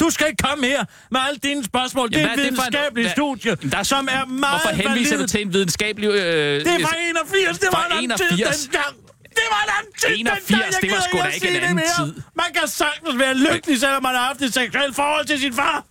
Du skal ikke komme her med alle dine spørgsmål. det er Jamen, et er det for en- videnskabeligt studie, der er- som er meget Hvorfor henviser valid. du til en videnskabelig... Øh, Det er fra 81, det var Fra en tid 81? dengang. Det var en anden tid 81, dengang, jeg det var sgu da ikke en anden tid. Man kan sagtens være lykkelig, selvom man har haft et seksuelt forhold til sin far.